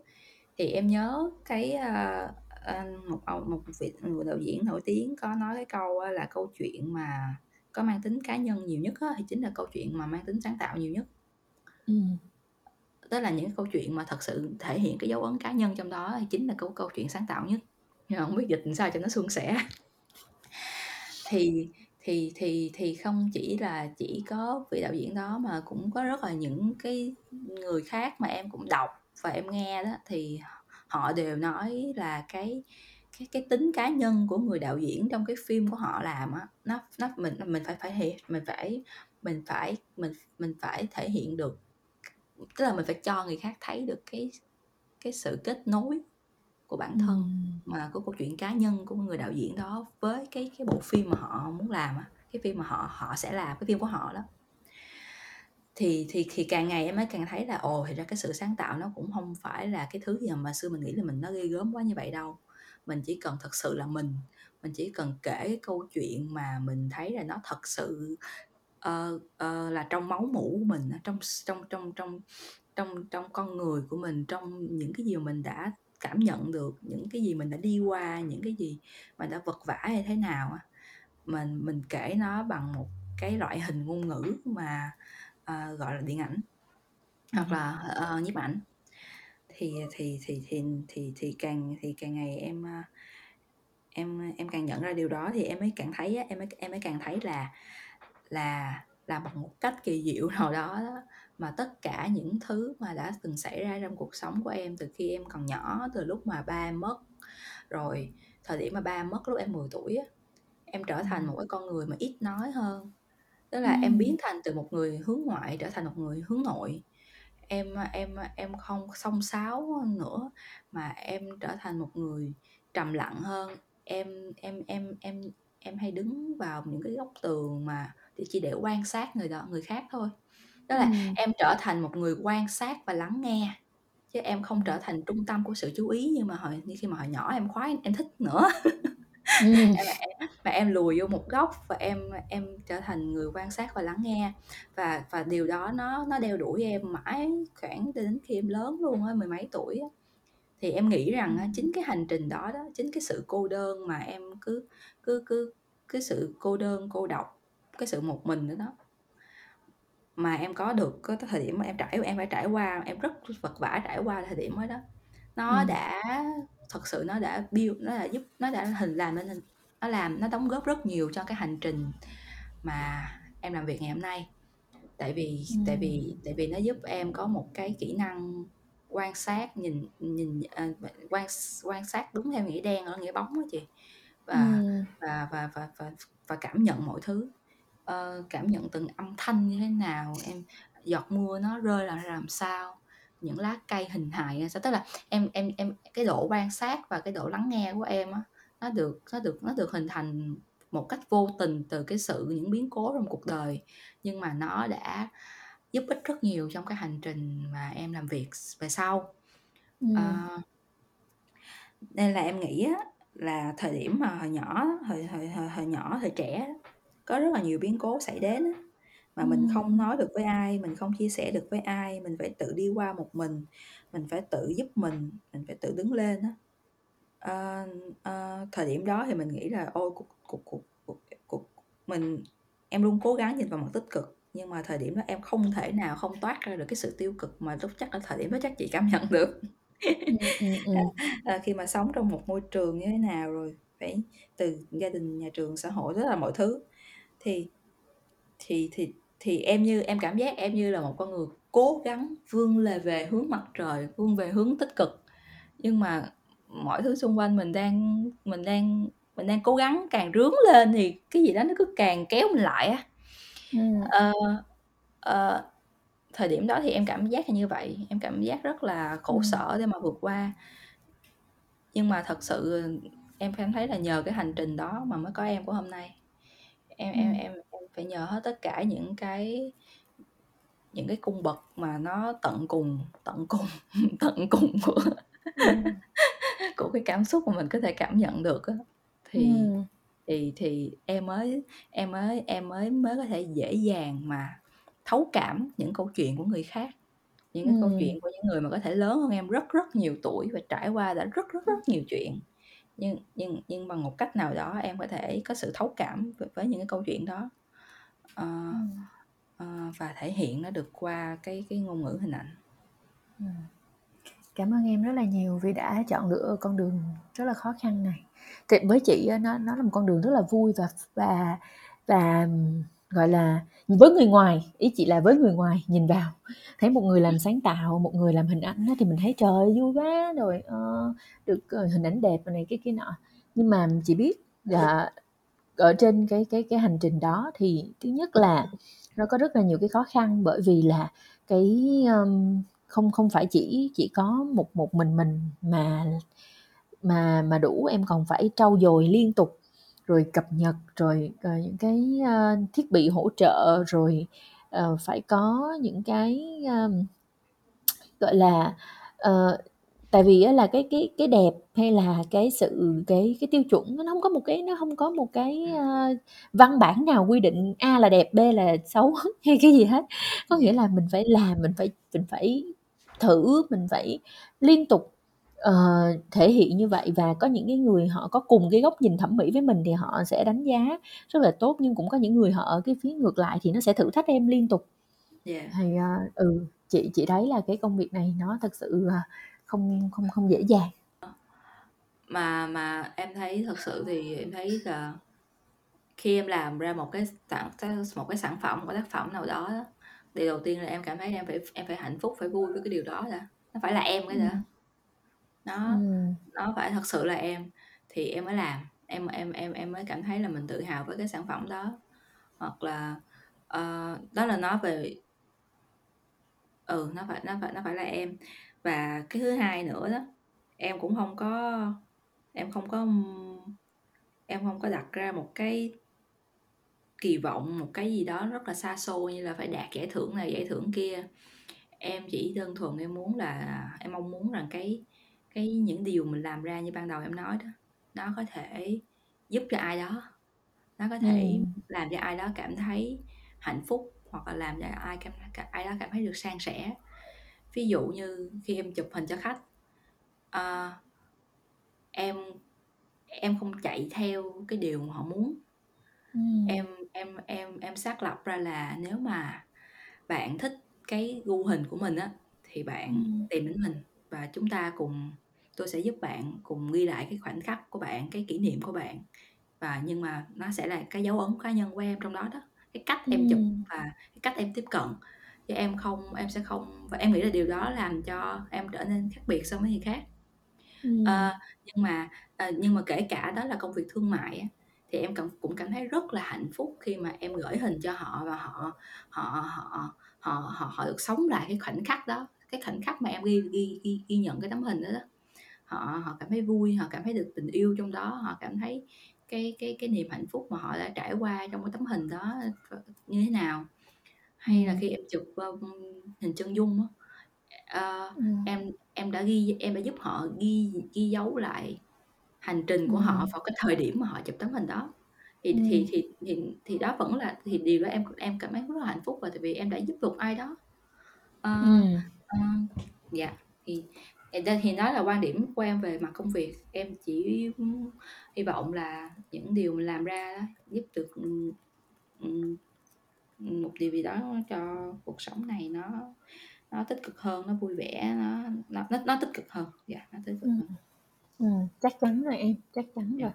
Thì em nhớ cái, a, a, một ông một vị người đạo diễn nổi tiếng có nói cái câu á là câu chuyện mà có mang tính cá nhân nhiều nhất á, thì chính là câu chuyện mà mang tính sáng tạo nhiều nhất. Ừm. Tức là những câu chuyện mà thật sự thể hiện cái dấu ấn cá nhân trong đó thì chính là câu câu chuyện sáng tạo nhất, nhưng mà hổng biết dịch làm sao cho nó suôn sẻ. Thì thì thì thì không chỉ là chỉ có vị đạo diễn đó mà cũng có rất là những cái người khác mà em cũng đọc và em nghe đó, thì họ đều nói là cái cái cái tính cá nhân của người đạo diễn trong cái phim của họ làm á nó nó mình mình phải phải hiện mình phải mình phải mình mình phải thể hiện được tức là mình phải cho người khác thấy được cái cái sự kết nối của bản thân Ừm. mà của câu chuyện cá nhân của người đạo diễn đó với cái cái bộ phim mà họ muốn làm á cái phim mà họ họ sẽ làm cái phim của họ đó thì thì thì càng ngày em mới càng thấy là ồ thì ra cái sự sáng tạo nó cũng không phải là cái thứ gì mà xưa mình nghĩ là mình nó ghê gớm quá như vậy đâu mình chỉ cần thật sự là mình mình chỉ cần kể cái câu chuyện mà mình thấy là nó thật sự uh, uh, là trong máu mủ của mình trong trong trong trong trong trong con người của mình trong những cái gì mà mình đã cảm nhận được những cái gì mình đã đi qua những cái gì mình đã vật vã hay thế nào mình mình kể nó bằng một cái loại hình ngôn ngữ mà uh, gọi là điện ảnh hoặc là uh, nhiếp ảnh. Thì thì thì thì thì thì càng thì càng ngày em em em càng nhận ra điều đó thì em mới càng thấy em mới em mới càng thấy là là là bằng một cách kỳ diệu nào đó, đó mà tất cả những thứ mà đã từng xảy ra trong cuộc sống của em từ khi em còn nhỏ từ lúc mà ba em mất rồi thời điểm mà ba em mất lúc em 10 tuổi á em trở thành một cái con người mà ít nói hơn. Tức là em biến thành từ một người hướng ngoại trở thành một người hướng nội. Em em em không xông xáo nữa mà em trở thành một người trầm lặng hơn. Em em em em em hay đứng vào những cái góc tường mà chỉ để quan sát người đó người khác thôi đó là Ừm. em trở thành một người quan sát và lắng nghe chứ em không trở thành trung tâm của sự chú ý như mà hồi như khi mà hồi nhỏ em khoái em thích nữa Ừm. mà, em, mà em lùi vô một góc và em em trở thành người quan sát và lắng nghe và và điều đó nó nó đeo đuổi em mãi khoảng đến khi em lớn luôn á mười mấy tuổi á thì em nghĩ rằng á, chính cái hành trình đó đó chính cái sự cô đơn mà em cứ cứ cứ cái sự cô đơn cô độc cái sự một mình nữa đó mà em có được cái thời điểm mà em trải em phải trải qua em rất vật vả trải qua thời điểm đó đó. Nó Ừm. đã thật sự nó đã build nó đã giúp nó đã hình làm nên nó làm nó đóng góp rất nhiều cho cái hành trình mà em làm việc ngày hôm nay. Tại vì tại vì tại vì nó giúp em có một cái kỹ năng quan sát nhìn nhìn à, quan quan sát đúng theo nghĩa đen ở nghĩa bóng đó chị. Và Ừm. và và và và và cảm nhận mọi thứ Ờ, cảm nhận từng âm thanh như thế nào em giọt mưa nó rơi là làm sao? Những lá cây hình hài ra sao? Tức là em em em cái độ quan sát và cái độ lắng nghe của em á nó được nó được nó được hình thành một cách vô tình từ cái sự những biến cố trong cuộc đời. Nhưng mà nó đã giúp ích rất nhiều trong cái hành trình mà em làm việc về sau. Ừm. Ờ, nên là em nghĩ á, là thời điểm mà hồi nhỏ hồi hồi hồi, hồi nhỏ thời trẻ có rất là nhiều biến cố xảy đến á, mà mình không nói được với ai mình không chia sẻ được với ai mình phải tự đi qua một mình mình phải tự giúp mình mình phải tự đứng lên á. Ờ, ờ, thời điểm đó thì mình nghĩ là ôi cuộc cuộc cuộc cuộc, cuộc mình em luôn cố gắng nhìn vào mặt tích cực nhưng mà thời điểm đó em không thể nào không toát ra được cái sự tiêu cực mà lúc chắc ở thời điểm đó chắc chị cảm [laughs] nhận được. Ừm, ừm, ừm. à, [laughs] khi mà sống trong một môi trường như thế nào rồi phải từ gia đình nhà trường xã hội rất là mọi thứ thì thì thì thì em như em cảm giác em như là một con người cố gắng vươn lên về hướng mặt trời vươn về hướng tích cực. Nhưng mà mọi thứ xung quanh mình đang mình đang mình đang cố gắng càng rướn lên thì cái gì đó nó cứ càng kéo mình lại á. Ừm. ờ, ờ, thời điểm đó thì em cảm giác là như vậy. Em cảm giác rất là khổ Ừm. sở để mà vượt qua. Nhưng mà thật sự em cảm thấy là nhờ cái hành trình đó mà mới có em của hôm nay em em Ừm. em em phải nhờ hết tất cả những cái những cái cung bậc mà nó tận cùng tận cùng [laughs] tận cùng của Ừm. [laughs] của cái cảm xúc mà mình có thể cảm nhận được á thì Ừm. thì thì em mới em mới em mới mới có thể dễ dàng mà thấu cảm những câu chuyện của người khác những cái câu Ừm. chuyện của những người mà có thể lớn hơn em rất rất nhiều tuổi và trải qua đã rất rất rất nhiều chuyện nhưng nhưng nhưng bằng một cách nào đó em có thể có sự thấu cảm với, với những cái câu chuyện đó Ờ, Ừm. ờ, và thể hiện nó được qua cái cái ngôn ngữ hình ảnh Ừm. Cảm ơn em rất là nhiều vì đã chọn lựa con đường rất là khó khăn này. Thì với chị nó nó là một con đường rất là vui và và và gọi là, với người ngoài, ý chị là với người ngoài nhìn vào, thấy một người làm sáng tạo, một người làm hình ảnh thì mình thấy trời ơi vui quá, rồi, ờ, được, ờ, hình ảnh đẹp này kia kia nọ. Nhưng mà chị biết là ở trên cái cái cái hành trình đó thì thứ nhất là nó có rất là nhiều cái khó khăn bởi vì là cái, ờm, không không phải chỉ chỉ có một một mình mình mà mà mà đủ, em còn phải trau dồi liên tục, rồi cập nhật, rồi, ờ, những cái, ơ, thiết bị hỗ trợ, rồi, ờ, phải có những cái, ờm, gọi là, ờ, tại vì là cái cái cái đẹp hay là cái sự cái cái tiêu chuẩn nó hông có một cái nó hông có một cái, ơ, văn bản nào quy định A là đẹp, B là xấu [laughs] hay cái gì hết. Có nghĩa Yeah. là mình phải làm, mình phải mình phải thử, mình phải liên tục, ờ, thể hiện như vậy và có những cái người họ có cùng cái góc nhìn thẩm mỹ với mình thì họ sẽ đánh giá rất là tốt, nhưng cũng có những người họ ở cái phía ngược lại thì nó sẽ thử thách em liên tục. Yeah. Thì, ờ, ừ, chị chị thấy là cái công việc này nó thực sự, à, không không không dễ dàng. Mà mà em thấy thật sự thì em thấy là khi em làm ra một cái sản một cái sản phẩm, một cái tác phẩm nào đó điều đầu tiên là em cảm thấy em phải em phải hạnh phúc, phải vui với cái điều đó đã, nó phải là em cái đã. Ừm. Nó Ừm. nó phải thật sự là em thì em mới làm, em em em em mới cảm thấy là mình tự hào với cái sản phẩm đó. Hoặc là, ờ, đó là nói về ừ, nó phải nó phải nó phải là em. Và cái thứ hai nữa đó, em cũng hông có em không có, ưm, em hông có đặt ra một cái kỳ vọng, một cái gì đó rất là xa xôi như là phải đạt giải thưởng này, giải thưởng kia. Em chỉ đơn thuần em muốn là em mong muốn rằng cái cái những điều mình làm ra như ban đầu em nói đó, nó có thể giúp cho ai đó, nó có thể Ừm. làm cho ai đó cảm thấy hạnh phúc, hoặc là làm cho ai cảm ai đó cảm thấy được san sẻ. Ví dụ như khi em chụp hình cho khách, ờ em em không chạy theo cái điều mà họ muốn. Ừm. Em em em em xác lập ra là nếu mà bạn thích cái gu hình của mình á, thì bạn Ừm. tìm đến mình và chúng ta cùng tôi sẽ giúp bạn cùng ghi lại cái khoảnh khắc của bạn, cái kỷ niệm của bạn. Và nhưng mà nó sẽ là cái dấu ấn cá nhân của em trong đó đó, cái cách em chụp Ừm. và cái cách em tiếp cận, chứ em không em sẽ không và em nghĩ là điều đó làm cho em trở nên khác biệt so với người khác. Ừm. Ờ, nhưng mà, ờ, nhưng mà kể cả đó là công việc thương mại á, thì em cảm cũng cảm thấy rất là hạnh phúc khi mà em gửi hình cho họ và họ họ họ họ họ họ được sống lại cái khoảnh khắc đó, cái khoảnh khắc mà em ghi ghi ghi ghi nhận cái tấm hình đó đó. Họ họ cảm thấy vui, họ cảm thấy được tình yêu trong đó, họ cảm thấy cái cái cái niềm hạnh phúc mà họ đã trải qua trong cái tấm hình đó như thế nào. Hay là Ừm. khi em chụp, ơ, hình chân dung á, ờ, Ừm. em em đã ghi em đã giúp họ ghi ghi dấu lại hành trình của họ Ừm. vào cái thời điểm mà họ chụp tấm hình đó. Thì thì Ừm. thì thì thì đó vẫn là thì điều đó em em cảm thấy rất là hạnh phúc rồi, tại vì em đã giúp được ai đó. Ờ, Ừm. ờ, dạ, thì thì đây thì đó là quan điểm của em về mặt công việc. Em chỉ hy vọng là những điều mình làm ra giúp được, ừm, ừm, ừm, một điều gì đó cho cuộc sống này nó nó tích cực hơn, nó vui vẻ, nó nó nó nó tích cực hơn, yeah, nó tích cực Ừm. hơn. Ừm, chắc chắn rồi em, chắc chắn Yeah. rồi.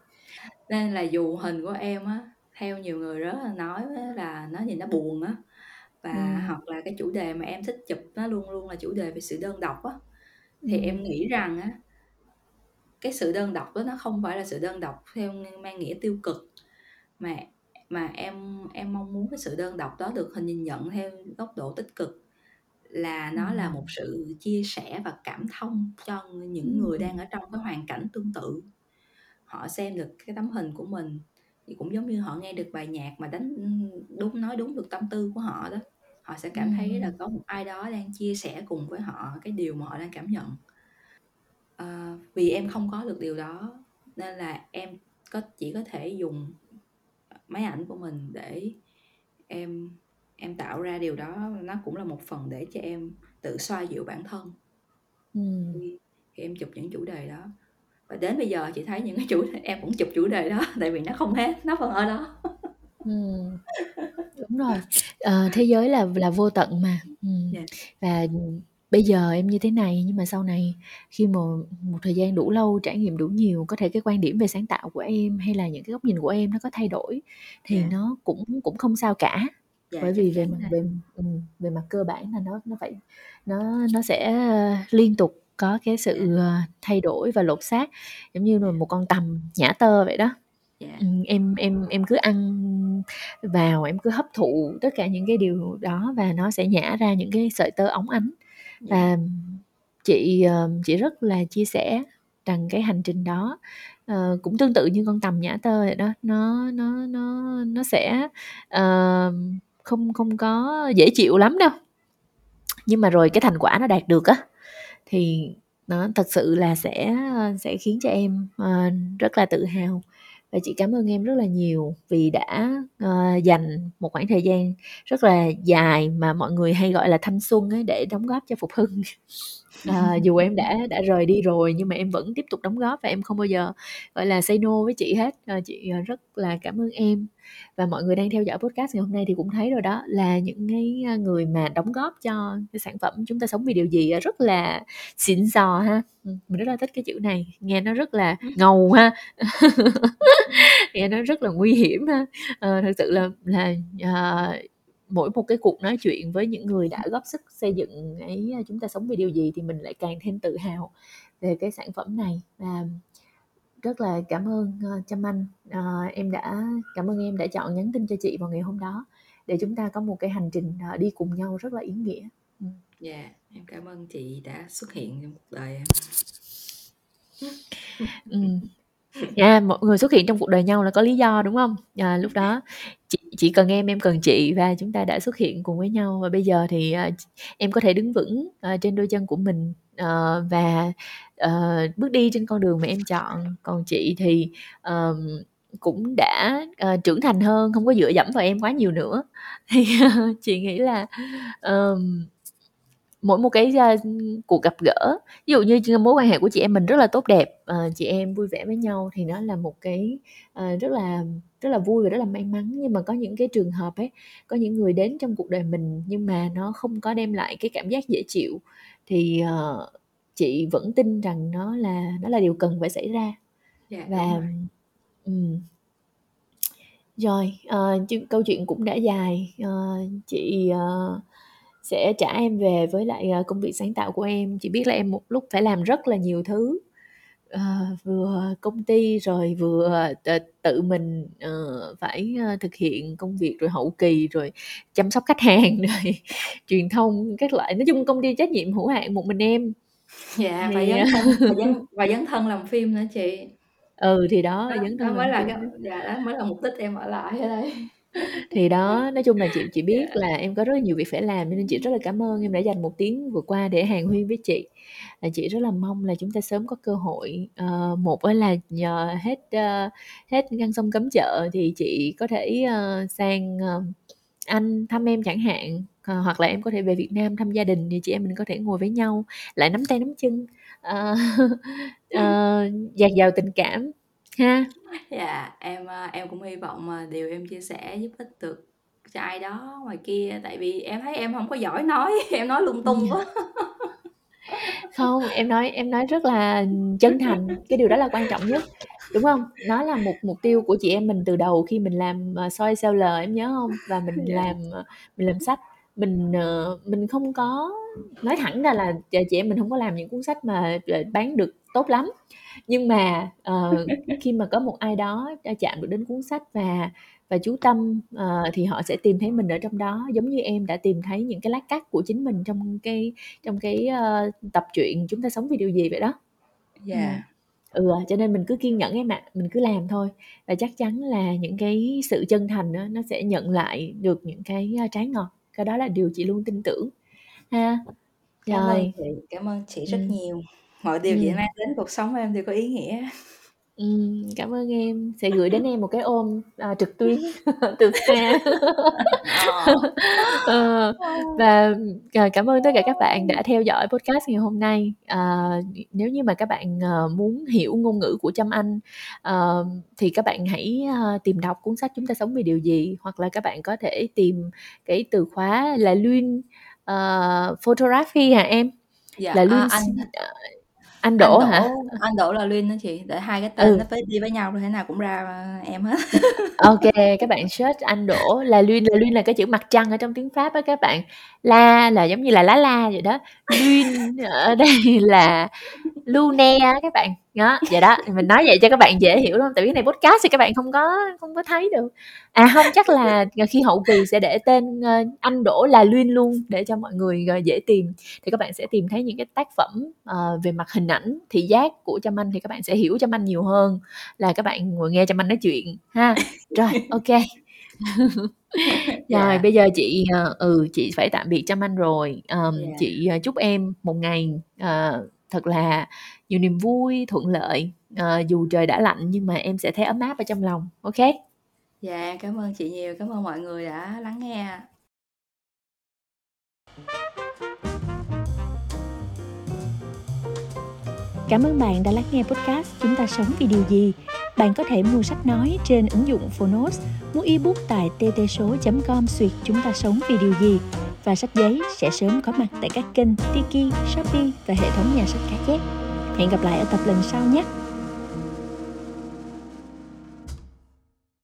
Nên là dù hình của em á, theo nhiều người rất là nói á là nó nhìn nó buồn á, và Ừm. hoặc là cái chủ đề mà em thích chụp nó luôn luôn là chủ đề về sự đơn độc á, thì Ừm. em nghĩ rằng á cái sự đơn độc đó nó không phải là sự đơn độc theo ng mang nghĩa tiêu cực, mà mà em em mong muốn cái sự đơn độc đó được hình nhìn nhận theo góc độ tích cực, là nó là một Ừm. sự chia sẻ và cảm thông cho những người đang Ừm. ở trong cái hoàn cảnh tương tự. Họ xem được cái tấm hình của mình thì cũng giống như họ nghe được bài nhạc mà đánh đúng nói đúng được tâm tư của họ đó, họ sẽ cảm thấy là có một ai đó đang chia sẻ cùng với họ cái điều mà họ đang cảm nhận. Ờ, vì em không có được điều đó nên là em có chỉ có thể dùng, máy ảnh của mình để em em tạo ra điều đó, nó cũng là một phần để cho em tự xoa dịu bản thân. Ừm. Khi em chụp những chủ đề đó. Và đến bây giờ chị thấy những cái chủ đề em vẫn chụp chủ đề đó, [laughs] tại vì nó không hết, nó vẫn ở đó. Ừm. Đúng rồi, ờ, thế giới là là vô tận mà, ừm, Yeah. và bây giờ em như thế này nhưng mà sau này khi mà một thời gian đủ lâu, trải nghiệm đủ nhiều, có thể cái quan điểm về sáng tạo của em hay là những cái góc nhìn của em nó có thay đổi thì Dạ. nó cũng cũng không sao cả. Dạ, Bởi chắc vì về chắn mặt rồi. về ừm, về mặt cơ bản là nó nó phải nó nó sẽ, ơ, liên tục có cái Dạ. sự, ờ, thay đổi và lột xác, giống như là Dạ. một con tằm nhả tơ vậy đó. Dạ. Ừm, em em em cứ ăn vào, em cứ hấp thụ tất cả những cái điều đó và nó sẽ nhả ra những cái sợi tơ óng ánh. Dạ. Và chị, ờ, chị rất là chia sẻ rằng cái hành trình đó, ờ, cũng tương tự như con tằm nhả tơ vậy đó, nó nó nó nó sẽ, ờ, không không có dễ chịu lắm đâu. Nhưng mà rồi cái thành quả nó đạt được á, thì nó thật sự là sẽ, sẽ khiến cho em, ờ, rất là tự hào. Và chị cảm ơn em rất là nhiều vì đã, uh, dành một khoảng thời gian rất là dài mà mọi người hay gọi là thanh xuân ấy để đóng góp cho Phục Hưng. Ờ, dù em đã đã rời đi rồi nhưng mà em vẫn tiếp tục đóng góp và em không bao giờ, gọi là, say no với chị hết. Ờ, chị, ờ, rất là cảm ơn em. Và mọi người đang theo dõi podcast ngày hôm nay thì cũng thấy rồi đó, là những cái, a, người mà đóng góp cho cái sản phẩm "Chúng ta sống vì điều gì" rất là xịn sò ha. Ừm, mình rất là thích cái chữ này, nghe nó rất là ngầu ha. [laughs] Nghe nó rất là nguy hiểm ha. Ờ, thực sự là là, ờ, mỗi một cái cuộc nói chuyện với những người đã góp sức xây dựng cái "Chúng ta sống vì điều gì" thì mình lại càng thêm tự hào về cái sản phẩm này. Và rất là cảm ơn, Trâm Anh, ờ, em đã cảm ơn em đã chọn nhắn tin cho chị vào ngày hôm đó để chúng ta có một cái hành trình, ờ, đi cùng nhau rất là ý nghĩa. Ừm. Dạ, em cảm ơn chị đã xuất hiện trong cuộc đời em. Ừm. Yeah, [laughs] mọi người xuất hiện trong cuộc đời nhau là có lý do, đúng hông? Ờ, lúc đó chị chị cần em, em cần chị và chúng ta đã xuất hiện cùng với nhau và bây giờ thì, à, ờ, ch em có thể đứng vững, ờ, trên đôi chân của mình, ờ, và, ờ, bước đi trên con đường mà em chọn. Còn chị thì, ờm, cũng đã, ờ, trưởng thành hơn, hông có dựa dẫm vào em quá nhiều nữa. [laughs] Thì, ờ, chị nghĩ là, ờm, mỗi một cái, a, cuộc gặp gỡ, ví dụ như mối quan hệ của chị em mình rất là tốt đẹp, ờ, chị em vui vẻ với nhau thì nó là một cái, ờ, rất là rất là vui và rất là may mắn. Nhưng mà có những cái trường hợp ấy, có những người đến trong cuộc đời mình nhưng mà nó không có đem lại cái cảm giác dễ chịu thì, ờ, chị vẫn tin rằng nó là nó là điều cần phải xảy ra. Dạ, Và rồi. ừm. Rồi, ch câu chuyện cũng đã dài, ờ, chị, ờ, sẽ trả em về với lại, ờ, công việc sáng tạo của em. Chị biết là em một lúc phải làm rất là nhiều thứ, ờ, vừa công ty rồi vừa t tự mình, ờ, phải, thực hiện công việc, rồi hậu kỳ, rồi chăm sóc khách hàng, [laughs] rồi truyền thông các loại. Nói chung công ty trách nhiệm hữu hạn một mình em. Dạ, và Thì dấn thân và dấn [laughs] và dấn thân làm phim nữa chị. Ừ, thì đó, Đó, dấn đó thân mới làm là cái đó. dạ, đó mới là mục đích em ở lại ở đây. Thì đó, nói chung là chị chị biết Dạ. là em có rất là nhiều việc phải làm cho nên chị rất là cảm ơn em đã dành 1 tiếng vừa qua để hàn huyên với chị. Và chị rất là mong là chúng ta sớm có cơ hội, ờ, một á là nhờ hết, ơ, hết ngăn sông cấm chợ thì chị có thể, ơ, sang, ơ, Anh thăm em chẳng hạn, ờ, hoặc là em có thể về Việt Nam thăm gia đình thì chị em mình có thể ngồi với nhau, lại nắm tay nắm chân, ờ, [laughs] ờ, dạt dào tình cảm ha. Dạ, em, a, em cũng hy vọng, ờ, điều em chia sẻ giúp ích được cho ai đó ngoài kia, tại vì em thấy em hổng có giỏi nói, [laughs] em nói lung tung quá. [laughs] Không, em nói em nói rất là chân thành, cái điều đó là quan trọng nhất, đúng hông? Nó là một mục tiêu của chị em mình từ đầu khi mình làm, ờ, Soi Seller em nhớ hông? Và mình Dạ. làm, ờ, mình làm sách, mình, ờ, mình không có nói thẳng ra là ch chị em mình hông có làm những cuốn sách mà, ờ, bán được tốt lắm. Nhưng mà, ờ, khi mà có một ai đó đã chạm được đến cuốn sách và và chú tâm, ờ, thì họ sẽ tìm thấy mình ở trong đó, giống như em đã tìm thấy những cái lát cắt của chính mình trong cái trong cái, ơ, tập truyện "Chúng ta sống vì điều gì" vậy đó. Ừm. Dạ. Ừ, cho nên mình cứ kiên nhẫn em ạ, mình cứ làm thôi và chắc chắn là những cái sự chân thành á, nó sẽ nhận lại được những cái, a, trái ngọt, cái đó là điều chị luôn tin tưởng ha. Cảm ơn Rồi. chị, cảm ơn chị rất Ừm. nhiều. Mọi điều chị Ừm. mang đến cuộc sống em đều có ý nghĩa. Ừm, cảm ơn em, sẽ gửi đến em một cái ôm, à, trực tuyến [laughs] từ xa. Ờ. Ờ, [laughs] Ờ. và, ờ, cảm ơn tất cả các bạn đã theo dõi podcast ngày hôm nay. Ờ, nếu như mà các bạn, ờ, muốn hiểu ngôn ngữ của Trâm Anh, ờ, thì các bạn hãy, a, tìm đọc cuốn sách "Chúng ta sống vì điều gì" hoặc là các bạn có thể tìm cái từ khóa là Luyên, uh, photography hả em Dạ, là à, Luyên anh ờ, anh anh Đỗ Đỗ hả anh Đỗ là Luyên đó chị, để hai cái tên ừ nó phải đi với nhau rồi thế nào cũng ra, em hết. [laughs] OK, các bạn search anh Đỗ là Luyên là Luyên là cái chữ mặt trăng ở trong tiếng Pháp á các bạn. La là giống như là lá la vậy đó. Luyên ở đây là Lune á các bạn. Đó, vậy đó, thì mình nói vậy cho các bạn dễ hiểu, đúng hông? Tại vì cái này podcast thì các bạn không có không có thấy được. À, hông, chắc là, ờ, [laughs] khi hậu kỳ sẽ để tên, ơ, anh Đỗ là Luyên luôn để cho mọi người, ờ, dễ tìm. Thì các bạn sẽ tìm thấy những cái tác phẩm, ờ, về mặt hình ảnh, thị giác của Trâm Anh thì các bạn sẽ hiểu Trâm Anh nhiều hơn là các bạn ngồi nghe Trâm Anh nói chuyện ha. [laughs] Rồi, OK. [laughs] Rồi, Dạ. bây giờ chị, ờ, ừ, chị phải tạm biệt Trâm Anh rồi. Ờm, Dạ. chị, ờ, chúc em một ngày, ờ, thật là nhiều niềm vui, thuận lợi, ờ, dù trời đã lạnh nhưng mà em sẽ thấy ấm áp ở trong lòng, OK? Dạ, cảm ơn chị nhiều, cảm ơn mọi người đã lắng nghe. Cảm ơn bạn đã lắng nghe podcast Chúng ta sống vì điều gì. Bạn có thể mua sách nói trên ứng dụng Phonos, mua ebook tại ttso.com xuyệt chúng ta sống vì điều gì và sách giấy sẽ sớm có mặt tại các kênh Tiki, Shopee và hệ thống nhà sách cá chép. Hẹn gặp lại ở tập lần sau nhé!